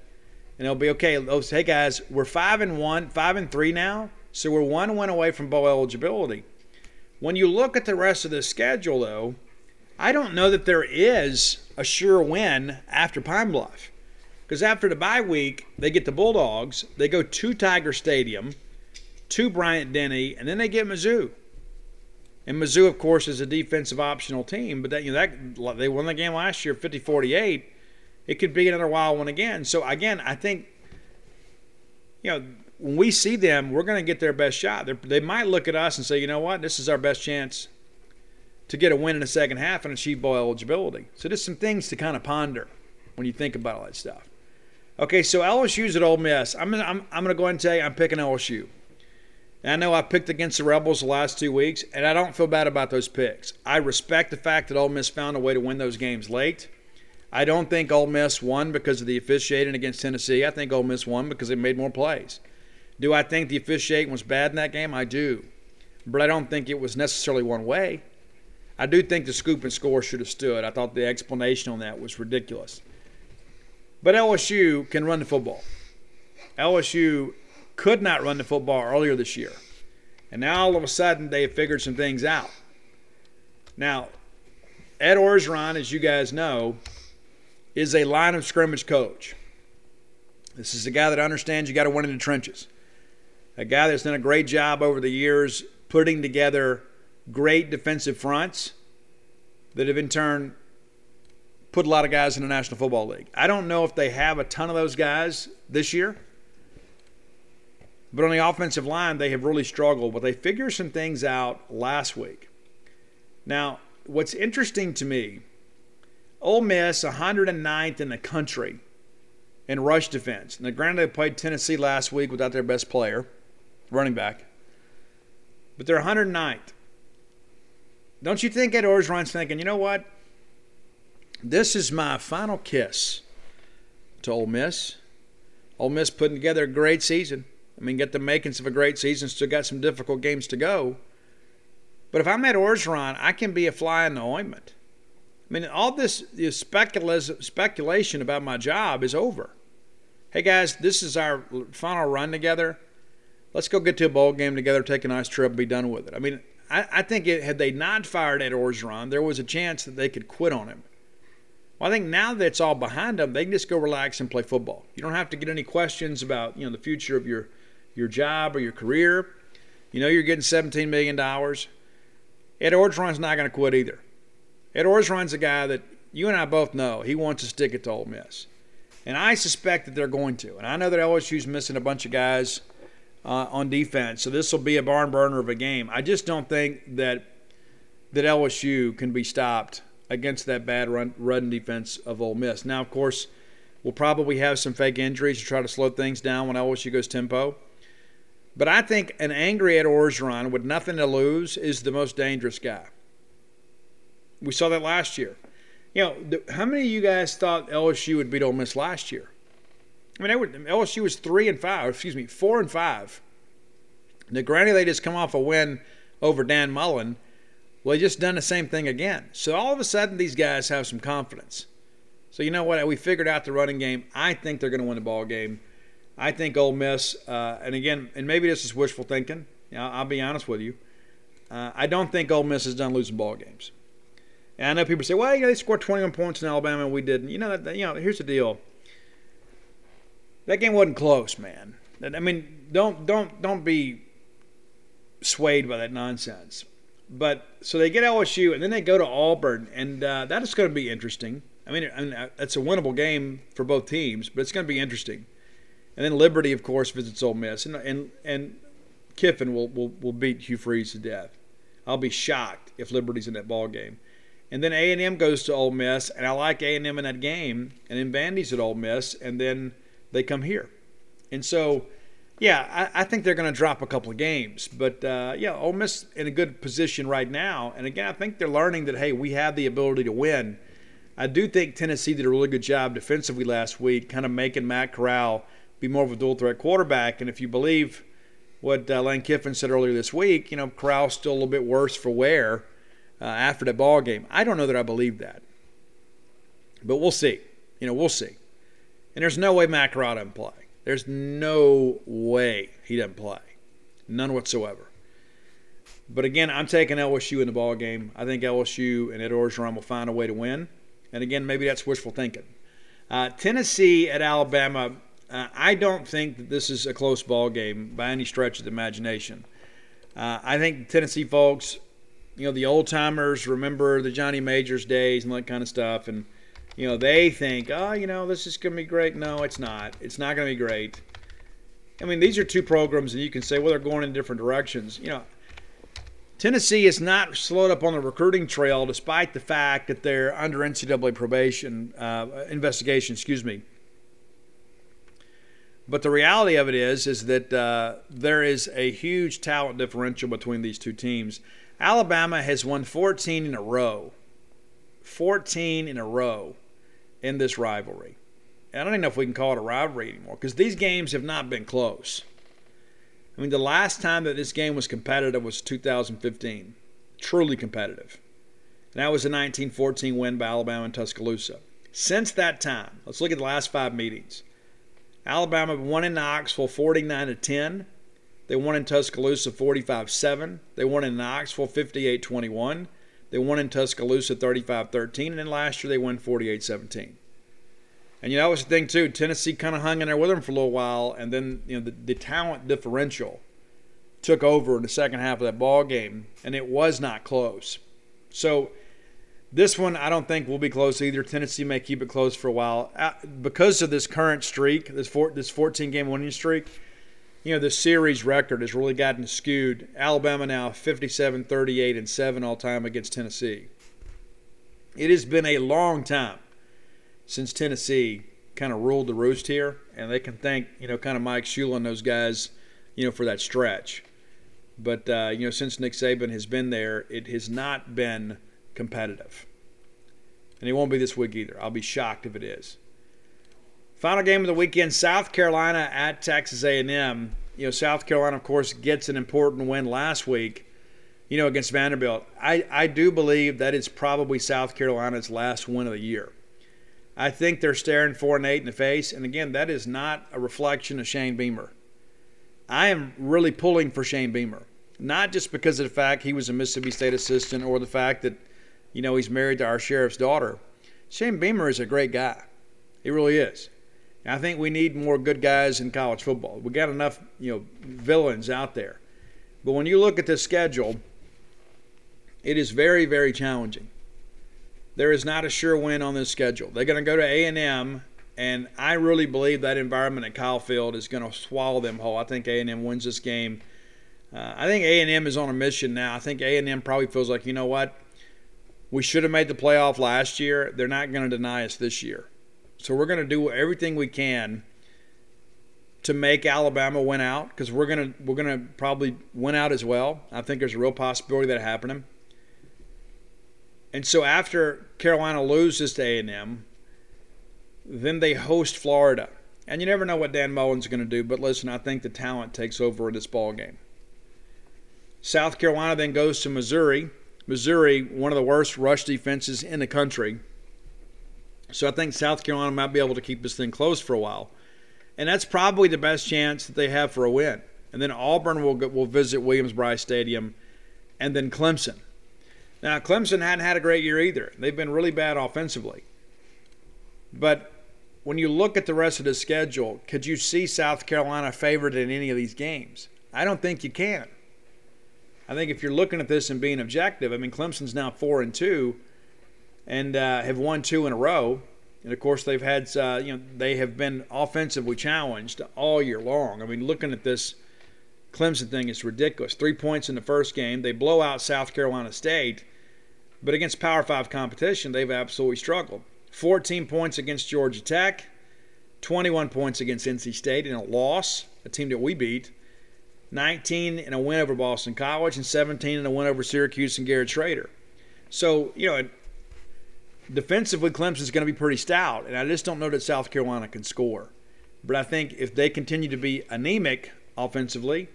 And they'll be okay. They'll say, hey guys, we're five and one, five and three now. So we're one win away from bowl eligibility. When you look at the rest of the schedule, though, I don't know that there is a sure win after Pine Bluff. Because after the bye week, they get the Bulldogs, they go to Tiger Stadium, to Bryant Denny, and then they get Mizzou. And Mizzou, of course, is a defensive optional team, but that you know that they won the game last year 50-48. It could be another wild one again. So again, I think you know when we see them, we're going to get their best shot. They're, they might look at us and say, you know what, this is our best chance to get a win in the second half and achieve bowl eligibility. So there's some things to kind of ponder when you think about all that stuff. Okay, so LSU's at Ole Miss. I'm, I'm, I'm going to go ahead and tell you I'm picking LSU. And I know I picked against the Rebels the last two weeks, and I don't feel bad about those picks. I respect the fact that Ole Miss found a way to win those games late. I don't think Ole Miss won because of the officiating against Tennessee. I think Ole Miss won because they made more plays. Do I think the officiating was bad in that game? I do. But I don't think it was necessarily one way. I do think the scoop and score should have stood. I thought the explanation on that was ridiculous. But LSU can run the football. LSU could not run the football earlier this year. And now all of a sudden they have figured some things out. Now, Ed Orgeron, as you guys know, is a line of scrimmage coach. This is a guy that understands you got to win in the trenches. A guy that's done a great job over the years putting together great defensive fronts that have in turn put a lot of guys in the National Football League. I don't know if they have a ton of those guys this year. But on the offensive line, they have really struggled, but they figured some things out last week. Now, what's interesting to me, Ole Miss, 109th in the country in rush defense. Now, granted, they played Tennessee last week without their best player, running back, but they're 109th. Don't you think Ed Orgeron's thinking, you know what? This is my final kiss to Ole Miss. Ole Miss putting together a great season. I mean, get the makings of a great season. Still got some difficult games to go. But if I'm Ed Orgeron, I can be a fly in the ointment. I mean, all this, speculation about my job is over. Hey guys, this is our final run together. Let's go get to a bowl game together, take a nice trip, be done with it. I mean, I, I think it, had they not fired Ed Orgeron, there was a chance that they could quit on him. Well, I think now that it's all behind them, they can just go relax and play football. You don't have to get any questions about you know the future of your your job or your career. You know you're getting $17 million. Ed Orgeron's not going to quit either. Ed Orgeron's a guy that you and I both know he wants to stick it to Ole Miss. And I suspect that they're going to. And I know that LSU's missing a bunch of guys uh, on defense, so this will be a barn burner of a game. I just don't think that that LSU can be stopped against that bad run, run defense of Ole Miss. Now, of course, we'll probably have some fake injuries to try to slow things down when LSU goes tempo. But I think an angry Ed Orgeron with nothing to lose is the most dangerous guy. We saw that last year. You know, how many of you guys thought LSU would beat Ole Miss last year? I mean, were, LSU was three and five. Excuse me, four and five. Now, granted, they just come off a win over Dan Mullen. Well, they just done the same thing again. So all of a sudden, these guys have some confidence. So you know what? We figured out the running game. I think they're going to win the ball game. I think Ole Miss, uh, and again, and maybe this is wishful thinking. You know, I'll be honest with you. Uh, I don't think Ole Miss is done losing ball games. And I know people say, "Well, you know, they scored 21 points in Alabama, and we didn't." You know, that, you know, here's the deal. That game wasn't close, man. I mean, don't don't don't be swayed by that nonsense. But so they get LSU, and then they go to Auburn, and uh, that is going to be interesting. I mean, uh, it's a winnable game for both teams, but it's going to be interesting. And then Liberty, of course, visits Ole Miss, and and and Kiffin will will, will beat Hugh Freeze to death. I'll be shocked if Liberty's in that ball game. And then A and M goes to Ole Miss, and I like A and M in that game. And then Vandy's at Ole Miss, and then they come here. And so, yeah, I, I think they're going to drop a couple of games. But uh, yeah, Ole Miss in a good position right now. And again, I think they're learning that hey, we have the ability to win. I do think Tennessee did a really good job defensively last week, kind of making Matt Corral be more of a dual threat quarterback. And if you believe what uh, Lane Kiffin said earlier this week, you know, Corral's still a little bit worse for wear uh, after that ball game. I don't know that I believe that. But we'll see. You know, we'll see. And there's no way Corral doesn't play. There's no way he doesn't play. None whatsoever. But again, I'm taking LSU in the ball game. I think LSU and Ed Orgeron will find a way to win. And again, maybe that's wishful thinking. Uh, Tennessee at Alabama uh, I don't think that this is a close ball game by any stretch of the imagination. Uh, I think Tennessee folks, you know, the old timers remember the Johnny Majors days and that kind of stuff, and you know they think, oh, you know, this is going to be great. No, it's not. It's not going to be great. I mean, these are two programs, and you can say, well, they're going in different directions. You know, Tennessee is not slowed up on the recruiting trail, despite the fact that they're under NCAA probation uh, investigation. Excuse me But the reality of it is, is that uh, there is a huge talent differential between these two teams. Alabama has won 14 in a row, 14 in a row in this rivalry. And I don't even know if we can call it a rivalry anymore because these games have not been close. I mean, the last time that this game was competitive was 2015, truly competitive. And that was a 1914 win by Alabama in Tuscaloosa. Since that time, let's look at the last five meetings. Alabama won in Knoxville 49 to 10. They won in Tuscaloosa 45 7. They won in Knoxville 58 21. They won in Tuscaloosa 35 13. And then last year they won 48 17. And you know, that was the thing, too. Tennessee kind of hung in there with them for a little while. And then, you know, the, the talent differential took over in the second half of that ball game. And it was not close. So, this one, I don't think will be close either. Tennessee may keep it close for a while uh, because of this current streak, this four, this 14 game winning streak. You know, the series record has really gotten skewed. Alabama now 57, 38, and 7 all time against Tennessee. It has been a long time since Tennessee kind of ruled the roost here, and they can thank, you know, kind of Mike Shula and those guys, you know, for that stretch. But, uh, you know, since Nick Saban has been there, it has not been competitive. And it won't be this week either. I'll be shocked if it is. Final game of the weekend: South Carolina at Texas A&M. You know, South Carolina, of course, gets an important win last week. You know, against Vanderbilt. I I do believe that it's probably South Carolina's last win of the year. I think they're staring four and eight in the face, and again, that is not a reflection of Shane Beamer. I am really pulling for Shane Beamer, not just because of the fact he was a Mississippi State assistant or the fact that you know, he's married to our sheriff's daughter. Shane Beamer is a great guy. He really is. And I think we need more good guys in college football. We got enough, you know, villains out there. But when you look at the schedule, it is very, very challenging. There is not a sure win on this schedule. They're going to go to A&M, and I really believe that environment at Kyle Field is going to swallow them whole. I think A&M wins this game. Uh, I think A&M is on a mission now. I think A&M probably feels like, you know what? We should have made the playoff last year. They're not going to deny us this year. So we're going to do everything we can to make Alabama win out because we're going to we're going to probably win out as well. I think there's a real possibility that happening. And so after Carolina loses to A&M, then they host Florida. And you never know what Dan Mullen's going to do, but listen, I think the talent takes over in this ball game. South Carolina then goes to Missouri Missouri, one of the worst rush defenses in the country. So I think South Carolina might be able to keep this thing close for a while. And that's probably the best chance that they have for a win. And then Auburn will, will visit Williams-Brice Stadium and then Clemson. Now, Clemson hadn't had a great year either. They've been really bad offensively. But when you look at the rest of the schedule, could you see South Carolina favored in any of these games? I don't think you can. I think if you're looking at this and being objective, I mean, Clemson's now four and two, and uh, have won two in a row. And of course, they've had uh, you know they have been offensively challenged all year long. I mean, looking at this Clemson thing, it's ridiculous. Three points in the first game, they blow out South Carolina State, but against Power Five competition, they've absolutely struggled. 14 points against Georgia Tech, 21 points against NC State in a loss, a team that we beat. 19 in a win over Boston College, and 17 in a win over Syracuse and Garrett Shrader. So, you know, defensively, Clemson's going to be pretty stout, and I just don't know that South Carolina can score. But I think if they continue to be anemic offensively,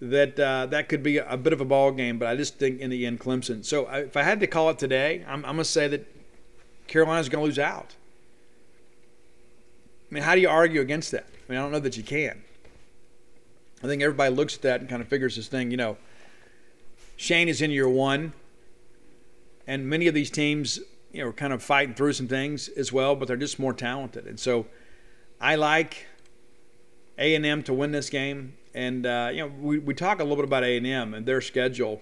that uh, that could be a bit of a ball game. But I just think in the end, Clemson. So if I had to call it today, I'm, I'm going to say that Carolina's going to lose out. I mean, how do you argue against that? I mean, I don't know that you can. I think everybody looks at that and kind of figures this thing, you know, Shane is in year one, and many of these teams, you know, are kind of fighting through some things as well, but they're just more talented. And so I like A&M to win this game. And, uh, you know, we, we talk a little bit about A&M and their schedule.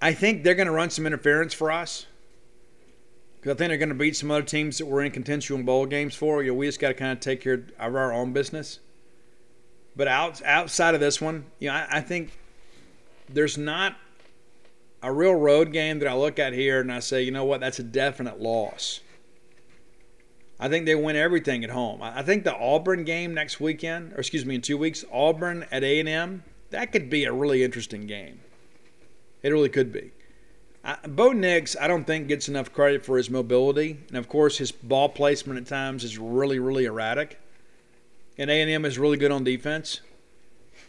I think they're going to run some interference for us because I think they're going to beat some other teams that we're in contention bowl games for. You know, we just got to kind of take care of our own business. But out, outside of this one, you know, I, I think there's not a real road game that I look at here and I say, you know what, that's a definite loss. I think they win everything at home. I think the Auburn game next weekend, or excuse me, in two weeks, Auburn at A&M, that could be a really interesting game. It really could be. Bo Nix, I don't think gets enough credit for his mobility, and of course his ball placement at times is really, really erratic. And A&M is really good on defense,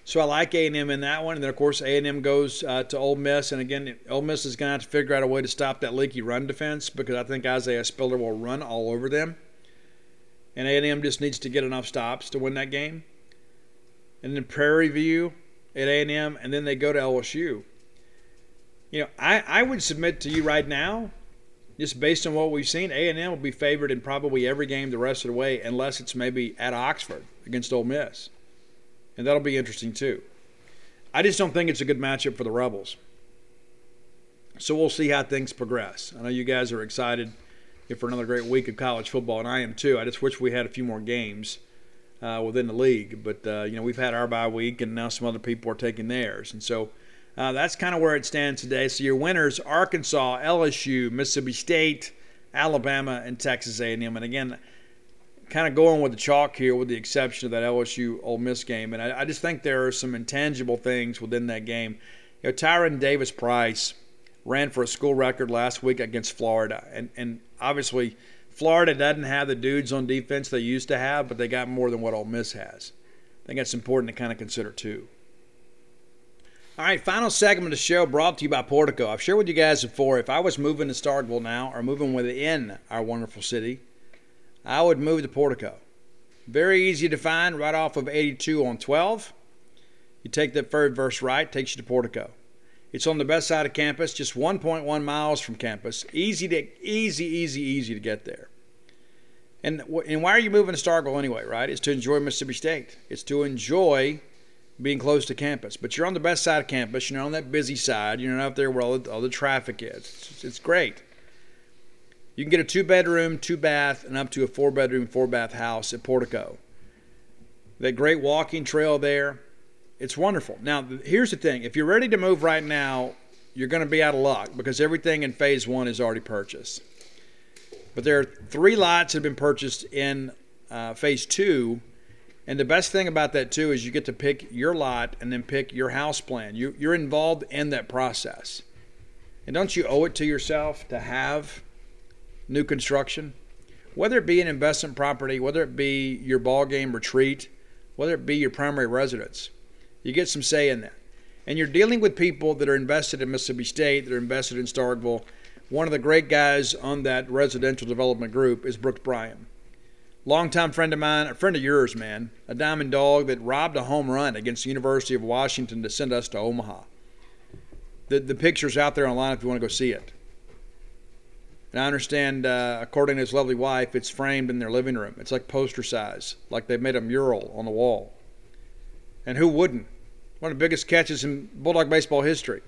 so I like A&M in that one. And then of course A&M goes uh, to Ole Miss, and again, Ole Miss is going to have to figure out a way to stop that leaky run defense because I think Isaiah Spiller will run all over them, and A&M just needs to get enough stops to win that game. And then Prairie View at A&M, and then they go to LSU you know, I, I would submit to you right now, just based on what we've seen, A&M will be favored in probably every game the rest of the way, unless it's maybe at Oxford against Ole Miss, and that'll be interesting too. I just don't think it's a good matchup for the Rebels. So we'll see how things progress. I know you guys are excited for another great week of college football, and I am too. I just wish we had a few more games uh, within the league, but uh, you know we've had our bye week, and now some other people are taking theirs, and so uh, that's kind of where it stands today. So your winners: Arkansas, LSU, Mississippi State, Alabama, and Texas A&M. And again, kind of going with the chalk here, with the exception of that LSU Ole Miss game. And I, I just think there are some intangible things within that game. You know, Tyrion Davis Price ran for a school record last week against Florida, and and obviously. Florida doesn't have the dudes on defense they used to have, but they got more than what Ole Miss has. I think that's important to kind of consider too. All right, final segment of the show brought to you by Portico. I've shared with you guys before if I was moving to Starkville now or moving within our wonderful city, I would move to Portico. Very easy to find right off of 82 on 12. You take the third verse right, takes you to Portico. It's on the best side of campus, just 1.1 miles from campus. Easy to easy, easy, easy to get there. And and why are you moving to Starkville anyway? Right? It's to enjoy Mississippi State. It's to enjoy being close to campus. But you're on the best side of campus. You're not on that busy side. You're not out there where all the, all the traffic is. It's, it's great. You can get a two bedroom, two bath, and up to a four bedroom, four bath house at Portico. That great walking trail there. It's wonderful. Now, here's the thing if you're ready to move right now, you're going to be out of luck because everything in phase one is already purchased. But there are three lots that have been purchased in uh, phase two and the best thing about that too is you get to pick your lot and then pick your house plan. You, you're involved in that process. And don't you owe it to yourself to have new construction? Whether it be an investment property, whether it be your ball game retreat, whether it be your primary residence, you get some say in that. And you're dealing with people that are invested in Mississippi State, that are invested in Starkville. One of the great guys on that residential development group is Brooks Bryan longtime friend of mine, a friend of yours, man, a diamond dog that robbed a home run against the University of Washington to send us to Omaha. The, the picture's out there online if you want to go see it. And I understand, uh, according to his lovely wife, it's framed in their living room. It's like poster size, like they've made a mural on the wall. And who wouldn't? One of the biggest catches in Bulldog baseball history.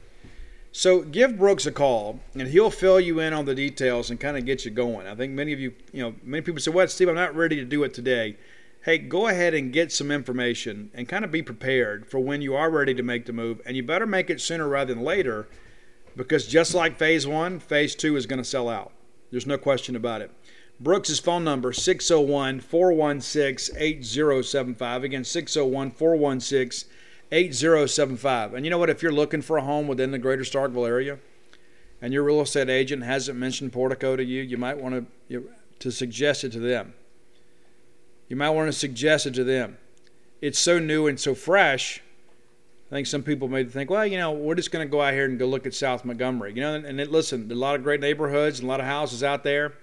So give Brooks a call, and he'll fill you in on the details and kind of get you going. I think many of you, you know, many people say, "What, Steve? I'm not ready to do it today." Hey, go ahead and get some information and kind of be prepared for when you are ready to make the move. And you better make it sooner rather than later, because just like Phase One, Phase Two is going to sell out. There's no question about it. Brooks' phone number 601 416 8075. Again, 601 416 8075. And you know what? If you're looking for a home within the greater Starkville area and your real estate agent hasn't mentioned Portico to you, you might want to, to suggest it to them. You might want to suggest it to them. It's so new and so fresh. I think some people may think, well, you know, we're just going to go out here and go look at South Montgomery. You know, and, and it, listen, a lot of great neighborhoods and a lot of houses out there.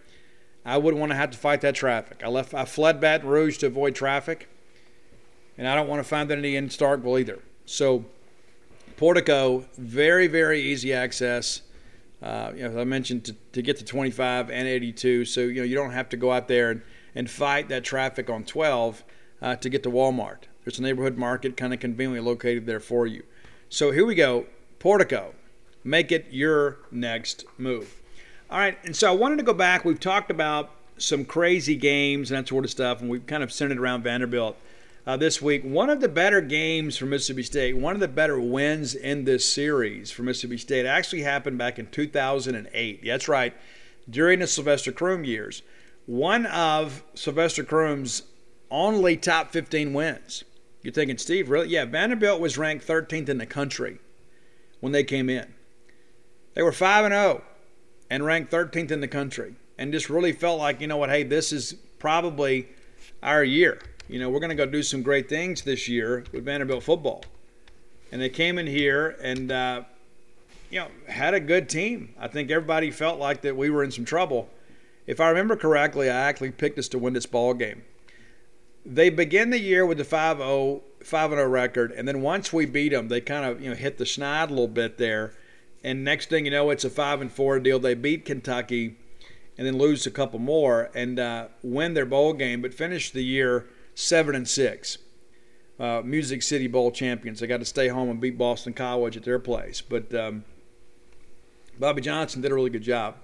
I wouldn't want to have to fight that traffic. I left, I fled Baton Rouge to avoid traffic and I don't want to find that any in Starkville either. So, Portico, very, very easy access. Uh, you know, as I mentioned, to, to get to 25 and 82, so you know you don't have to go out there and, and fight that traffic on 12 uh, to get to Walmart. There's a neighborhood market kind of conveniently located there for you. So here we go, Portico. Make it your next move. All right, and so I wanted to go back. We've talked about some crazy games and that sort of stuff, and we've kind of centered around Vanderbilt uh, this week. One of the better games for Mississippi State, one of the better wins in this series for Mississippi State actually happened back in 2008. Yeah, That's right, during the Sylvester Croom years, one of Sylvester Croom's only top 15 wins. You're thinking, Steve, really? Yeah, Vanderbilt was ranked 13th in the country when they came in. They were 5 and 0 and ranked 13th in the country and just really felt like, you know what, hey, this is probably our year. You know, we're going to go do some great things this year with Vanderbilt football. And they came in here and, uh, you know, had a good team. I think everybody felt like that we were in some trouble. If I remember correctly, I actually picked us to win this ball game. They begin the year with the 5-0, 5-0 record, and then once we beat them, they kind of you know hit the schneid a little bit there. And next thing you know, it's a five and four deal. They beat Kentucky, and then lose a couple more and uh, win their bowl game, but finish the year seven and six. Uh, Music City Bowl champions. They got to stay home and beat Boston College at their place, but um, Bobby Johnson did a really good job.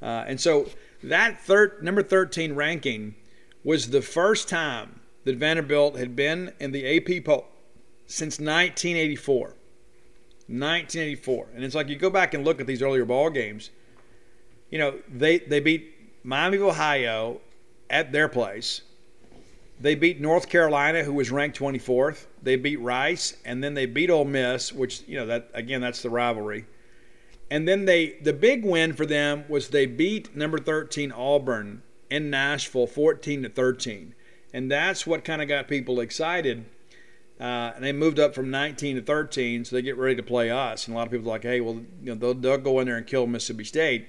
Uh, and so that third number 13 ranking was the first time that Vanderbilt had been in the AP poll since 1984. 1984. And it's like you go back and look at these earlier ball games. You know, they they beat Miami of Ohio at their place. They beat North Carolina, who was ranked 24th. They beat Rice, and then they beat Ole Miss, which you know that again that's the rivalry. And then they the big win for them was they beat number 13 Auburn in Nashville 14 to 13. And that's what kind of got people excited. Uh, and they moved up from 19 to 13, so they get ready to play us. And a lot of people are like, hey, well, you know, they'll, they'll go in there and kill Mississippi State.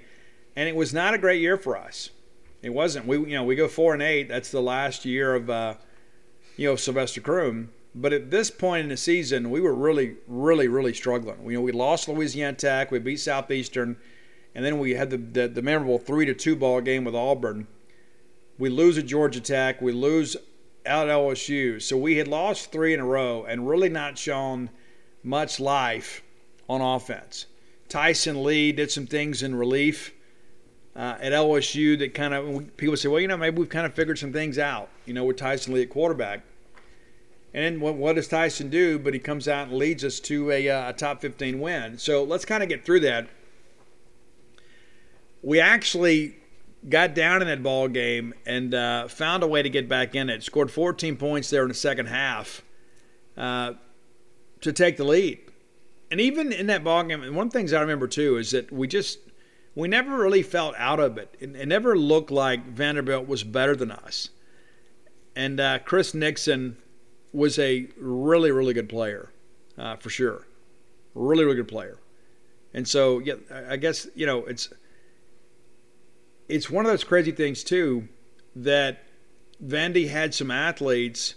And it was not a great year for us. It wasn't. We, you know, we go four and eight. That's the last year of, uh, you know, Sylvester Croom. But at this point in the season, we were really, really, really struggling. You know, we lost Louisiana Tech, we beat Southeastern, and then we had the, the, the memorable three to two ball game with Auburn. We lose at Georgia Tech, we lose out at LSU. So we had lost three in a row and really not shown much life on offense. Tyson Lee did some things in relief uh, at LSU that kind of people say, well, you know, maybe we've kind of figured some things out, you know, with Tyson Lee at quarterback. And what, what, does Tyson do? But he comes out and leads us to a, uh, a top 15 win. So let's kind of get through that. We actually got down in that ball game and uh, found a way to get back in it. Scored 14 points there in the second half uh, to take the lead. And even in that ball game, one of the things I remember too is that we just we never really felt out of it. It, it never looked like Vanderbilt was better than us. And uh, Chris Nickson was a really, really good player, uh, for sure. Really, really good player. And so, yeah, I guess you know it's it's one of those crazy things too that Vandy had some athletes,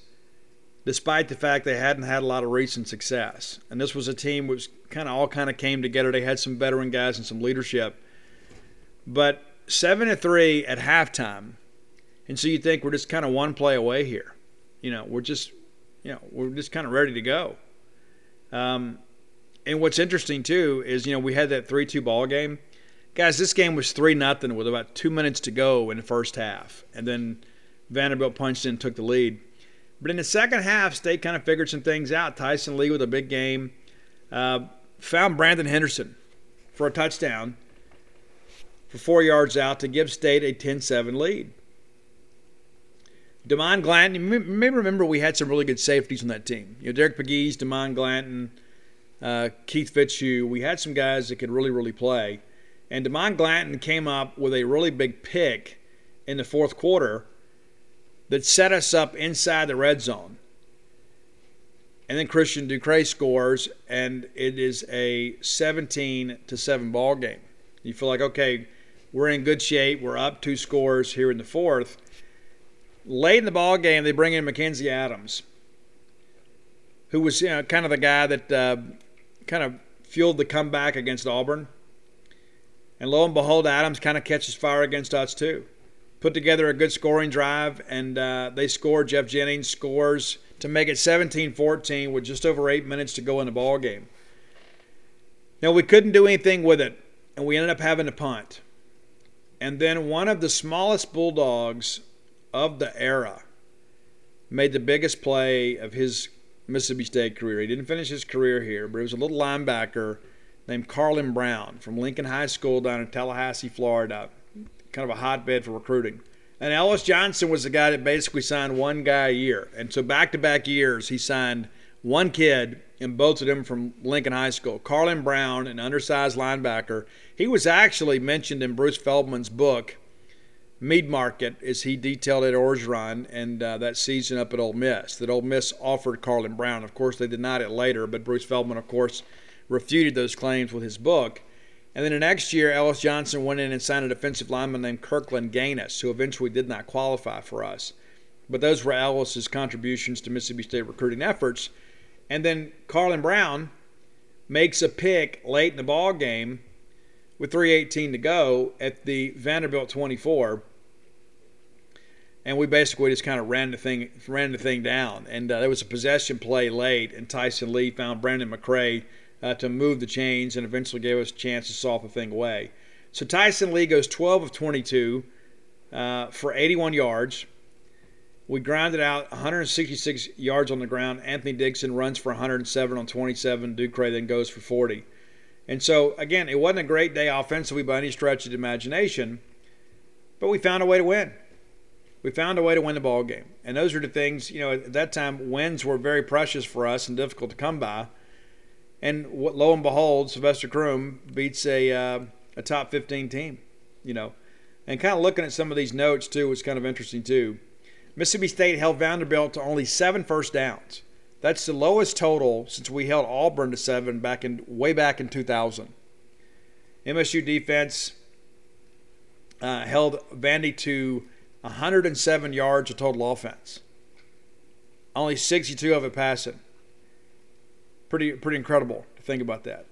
despite the fact they hadn't had a lot of recent success. And this was a team which kind of all kind of came together. They had some veteran guys and some leadership, but seven to three at halftime, and so you think we're just kind of one play away here. You know, we're just you know, we're just kind of ready to go. Um, and what's interesting too is you know we had that three-two ball game, guys. This game was three nothing with about two minutes to go in the first half, and then Vanderbilt punched in took the lead. But in the second half, State kind of figured some things out. Tyson Lee with a big game, uh, found Brandon Henderson for a touchdown for four yards out to give State a 10-7 lead. De'Mon Glanton, you may remember we had some really good safeties on that team. You know, Derek Pegues, De'Mon Glanton, uh, Keith Fitzhugh. We had some guys that could really, really play. And De'Mon Glanton came up with a really big pick in the fourth quarter that set us up inside the red zone. And then Christian Ducre scores, and it is a 17 to 7 ball game. You feel like, okay, we're in good shape. We're up two scores here in the fourth. Late in the ball game, they bring in Mackenzi Adams, who was you know, kind of the guy that uh, kind of fueled the comeback against Auburn. And lo and behold, Adams kind of catches fire against us too. Put together a good scoring drive, and uh, they score. Jeff Jennings scores to make it 17-14 with just over eight minutes to go in the ball game. Now we couldn't do anything with it, and we ended up having to punt. And then one of the smallest Bulldogs of the era made the biggest play of his Mississippi State career. He didn't finish his career here, but he was a little linebacker named Carlin Brown from Lincoln High School down in Tallahassee, Florida, kind of a hotbed for recruiting. And Ellis Johnson was the guy that basically signed one guy a year. And so back to back years, he signed one kid, and both of them from Lincoln High School. Carlin Brown, an undersized linebacker. He was actually mentioned in Bruce Feldman's book, Meat Market, as he detailed Ed Orgeron and uh, that season up at Ole Miss. That Ole Miss offered Carlin Brown. Of course, they denied it later, but Bruce Feldman, of course, refuted those claims with his book. And then the next year, Ellis Johnson went in and signed a defensive lineman named Kirkland Gaines, who eventually did not qualify for us. But those were Ellis's contributions to Mississippi State recruiting efforts. And then Carlin Brown makes a pick late in the ball game with 3:18 to go at the Vanderbilt 24, and we basically just kind of ran the thing ran the thing down. And uh, there was a possession play late, and Tyson Lee found Brandon McRae uh, to move the chains, and eventually gave us a chance to solve the thing away. So Tyson Lee goes 12 of 22 uh, for 81 yards. We grounded out 166 yards on the ground. Anthony Dixon runs for 107 on 27. Ducre then goes for 40. And so, again, it wasn't a great day offensively by any stretch of the imagination, but we found a way to win. We found a way to win the ball game. And those are the things, you know, at that time, wins were very precious for us and difficult to come by. And lo and behold, Sylvester Croom beats a, uh, a top 15 team, you know. And kind of looking at some of these notes, too, was kind of interesting, too. Mississippi State held Vanderbilt to only seven first downs. That's the lowest total since we held Auburn to seven back in way back in 2000. MSU defense uh, held Vandy to 107 yards of total offense. Only 62 of it passing. Pretty pretty incredible to think about that.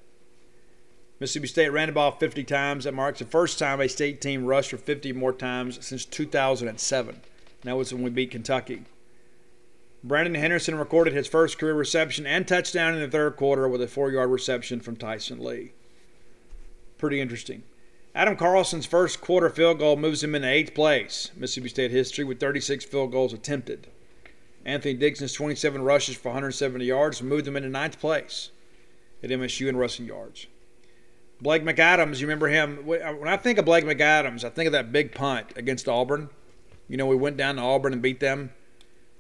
Mississippi State ran the ball 50 times. That marks the first time a state team rushed for 50 more times since 2007. That was when we beat Kentucky. Brandon Henderson recorded his first career reception and touchdown in the third quarter with a four yard reception from Tyson Lee. Pretty interesting. Adam Carlson's first quarter field goal moves him into eighth place, Mississippi State history, with 36 field goals attempted. Anthony Dixon's 27 rushes for 170 yards moved him into ninth place at MSU in rushing yards. Blake McAdams, you remember him? When I think of Blake McAdams, I think of that big punt against Auburn. You know, we went down to Auburn and beat them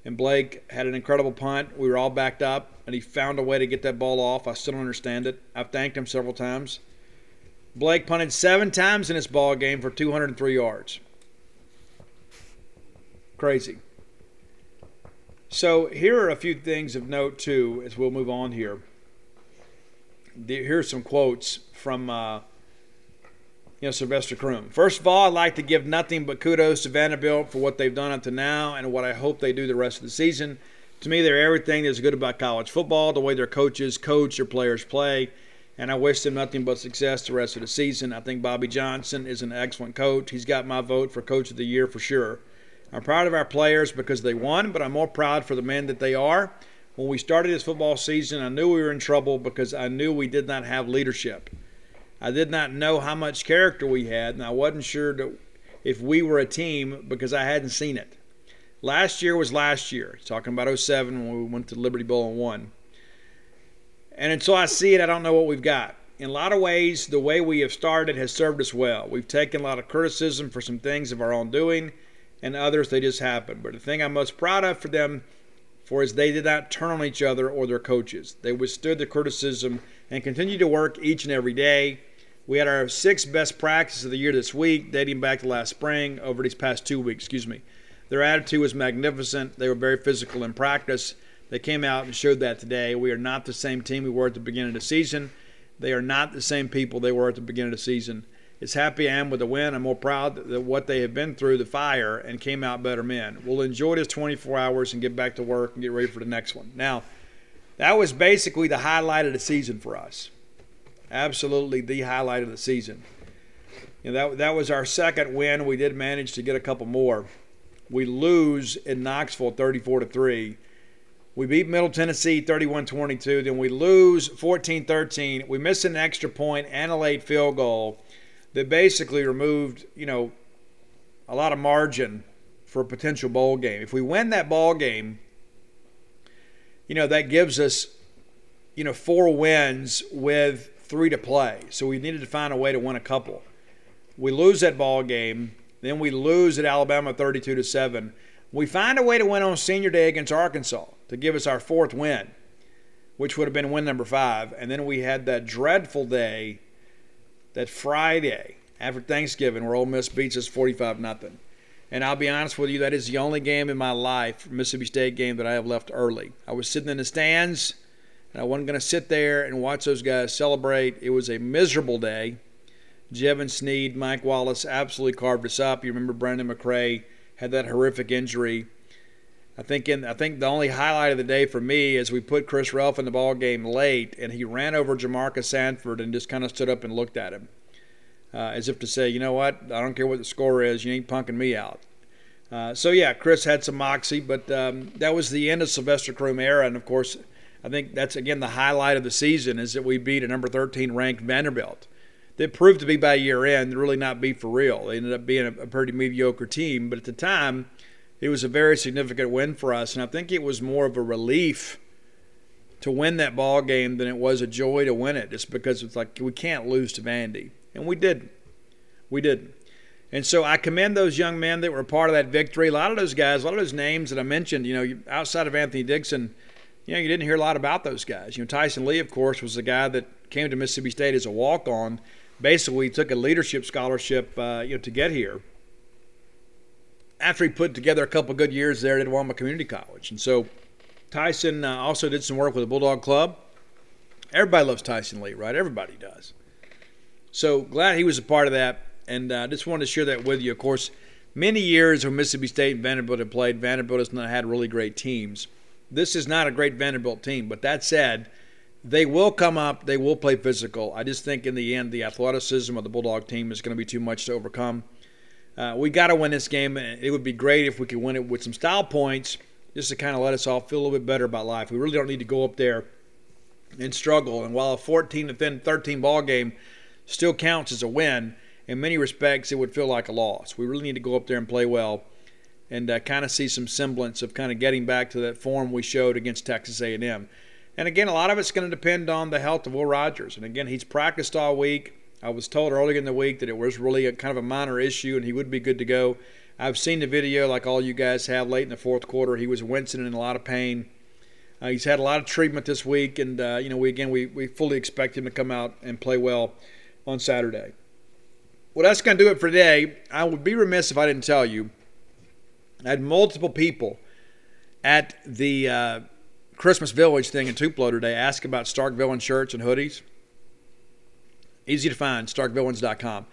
and Blake had an incredible punt. We were all backed up, and he found a way to get that ball off. I still don't understand it. I've thanked him several times. Blake punted seven times in this ball game for 203 yards. Crazy. So here are a few things of note too, as we'll move on here. Here's some quotes from uh, you know, Sylvester Croom. First of all, I'd like to give nothing but kudos to Vanderbilt for what they've done up to now and what I hope they do the rest of the season. To me, they're everything that's good about college football, the way their coaches coach, their players play, and I wish them nothing but success the rest of the season. I think Bobby Johnson is an excellent coach. He's got my vote for Coach of the Year for sure. I'm proud of our players because they won, but I'm more proud for the men that they are. When we started this football season, I knew we were in trouble because I knew we did not have leadership. I did not know how much character we had, and I wasn't sure that if we were a team because I hadn't seen it. Last year was last year, talking about 07 when we went to Liberty Bowl and won. And until I see it, I don't know what we've got. In a lot of ways, the way we have started has served us well. We've taken a lot of criticism for some things of our own doing, and others they just happened. But the thing I'm most proud of for them for is they did not turn on each other or their coaches. They withstood the criticism and continued to work each and every day we had our sixth best practice of the year this week, dating back to last spring, over these past two weeks, excuse me. Their attitude was magnificent. They were very physical in practice. They came out and showed that today. We are not the same team we were at the beginning of the season. They are not the same people they were at the beginning of the season. As happy I am with the win, I'm more proud that what they have been through the fire and came out better men. We'll enjoy this 24 hours and get back to work and get ready for the next one. Now, that was basically the highlight of the season for us absolutely the highlight of the season. You know, that, that was our second win. We did manage to get a couple more. We lose in Knoxville 34 to 3. We beat Middle Tennessee 31 22. Then we lose 14 13. We miss an extra point and a late field goal that basically removed, you know, a lot of margin for a potential bowl game. If we win that ball game, you know, that gives us, you know, four wins with three to play. So we needed to find a way to win a couple. We lose that ball game, Then we lose at Alabama 32 to 7. We find a way to win on senior day against Arkansas to give us our fourth win, which would have been win number five. And then we had that dreadful day, that Friday after Thanksgiving, where Ole Miss beats us 45 nothing. And I'll be honest with you, that is the only game in my life, Mississippi State game, that I have left early. I was sitting in the stands, and I wasn't going to sit there and watch those guys celebrate. It was a miserable day. Jevan Snead, Mike Wallace absolutely carved us up. You remember Brandon McRae had that horrific injury. I think in I think the only highlight of the day for me is we put Chris Relf in the ball game late, and he ran over Jamarca Sanford and just kind of stood up and looked at him uh, as if to say, you know what, I don't care what the score is, you ain't punking me out. Uh, so yeah, Chris had some moxie, but um, that was the end of Sylvester Croom era, and of course, I think that's again the highlight of the season is that we beat a number 13 ranked Vanderbilt. That proved to be by year end really not be for real. They ended up being a, pretty mediocre team, but at the time, it was a very significant win for us, and I think it was more of a relief to win that ball game than it was a joy to win it. Just because it's like we can't lose to Vandy. And we didn't. We didn't. And so I commend those young men that were part of that victory. A lot of those guys, a lot of those names that I mentioned, you know, outside of Anthony Dixon, you know, you didn't hear a lot about those guys. You know, Tyson Lee, of course, was the guy that came to Mississippi State as a walk-on. Basically, he took a leadership scholarship, uh, you know, to get here. After he put together a couple good years there at Itawamba Community College, and so Tyson uh, also did some work with the Bulldog Club. Everybody loves Tyson Lee, right? Everybody does. So glad he was a part of that, and I uh, just wanted to share that with you. Of course, many years when Mississippi State and Vanderbilt have played, Vanderbilt has not had really great teams. This is not a great Vanderbilt team, but that said, they will come up. They will play physical. I just think in the end, the athleticism of the Bulldog team is going to be too much to overcome. Uh, we got to win this game. It would be great if we could win it with some style points, just to kind of let us all feel a little bit better about life. We really don't need to go up there and struggle. And while a 14 to 13 ball game still counts as a win. In many respects, it would feel like a loss. We really need to go up there and play well and uh, kind of see some semblance of kind of getting back to that form we showed against Texas A&M. And again, a lot of it's going to depend on the health of Will Rogers. And again, he's practiced all week. I was told earlier in the week that it was really a kind of a minor issue and he would be good to go. I've seen the video like all you guys have late in the fourth quarter. He was wincing and in a lot of pain. Uh, he's had a lot of treatment this week, and uh, you know, we again we, we fully expect him to come out and play well on Saturday. Well, that's going to do it for today. I would be remiss if I didn't tell you. I had multiple people at the uh, Christmas Village thing in Tupelo today ask about Stark Villain shirts and hoodies. Easy to find, starkvillains.com.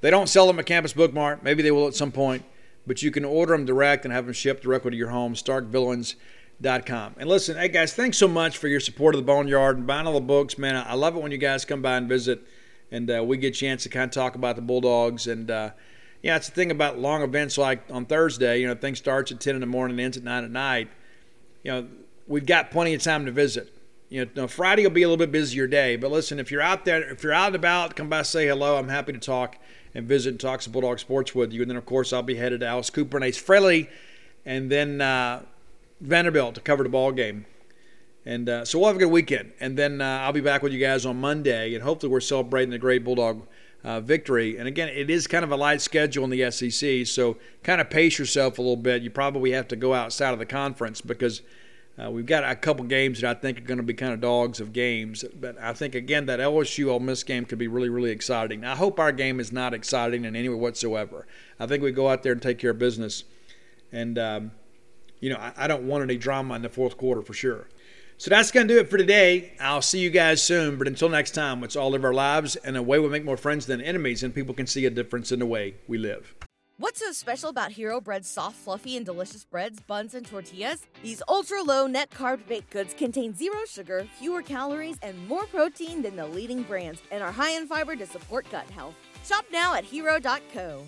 They don't sell them at Campus Bookmart. Maybe they will at some point, but you can order them direct and have them shipped directly to your home, starkvillains.com. And listen, hey guys, thanks so much for your support of the Boneyard and buying all the books. Man, I love it when you guys come by and visit and uh, we get a chance to kind of talk about the Bulldogs. And uh, yeah, it's the thing about long events like on Thursday. You know, things starts at ten in the morning, and ends at nine at night. You know, we've got plenty of time to visit. You know, Friday will be a little bit busier day, but listen, if you're out there, if you're out and about, come by, say hello. I'm happy to talk and visit and talk some Bulldog sports with you. And then, of course, I'll be headed to Alice Cooper and Ace Frehley, and then uh, Vanderbilt to cover the ball game. And uh, so we'll have a good weekend. And then uh, I'll be back with you guys on Monday, and hopefully we're celebrating the great Bulldog uh, victory. And again, it is kind of a light schedule in the SEC, so kind of pace yourself a little bit. You probably have to go outside of the conference because uh, we've got a couple games that I think are going to be kind of dogs of games. But I think, again, that LSU Ole Miss game could be really, really exciting. I hope our game is not exciting in any way whatsoever. I think we go out there and take care of business. And, um, you know, I, I don't want any drama in the fourth quarter for sure. So that's going to do it for today. I'll see you guys soon. But until next time, let's all live our lives in a way we make more friends than enemies, and people can see a difference in the way we live. What's so special about Hero Bread's soft, fluffy, and delicious breads, buns, and tortillas? These ultra low net carb baked goods contain zero sugar, fewer calories, and more protein than the leading brands, and are high in fiber to support gut health. Shop now at hero.co.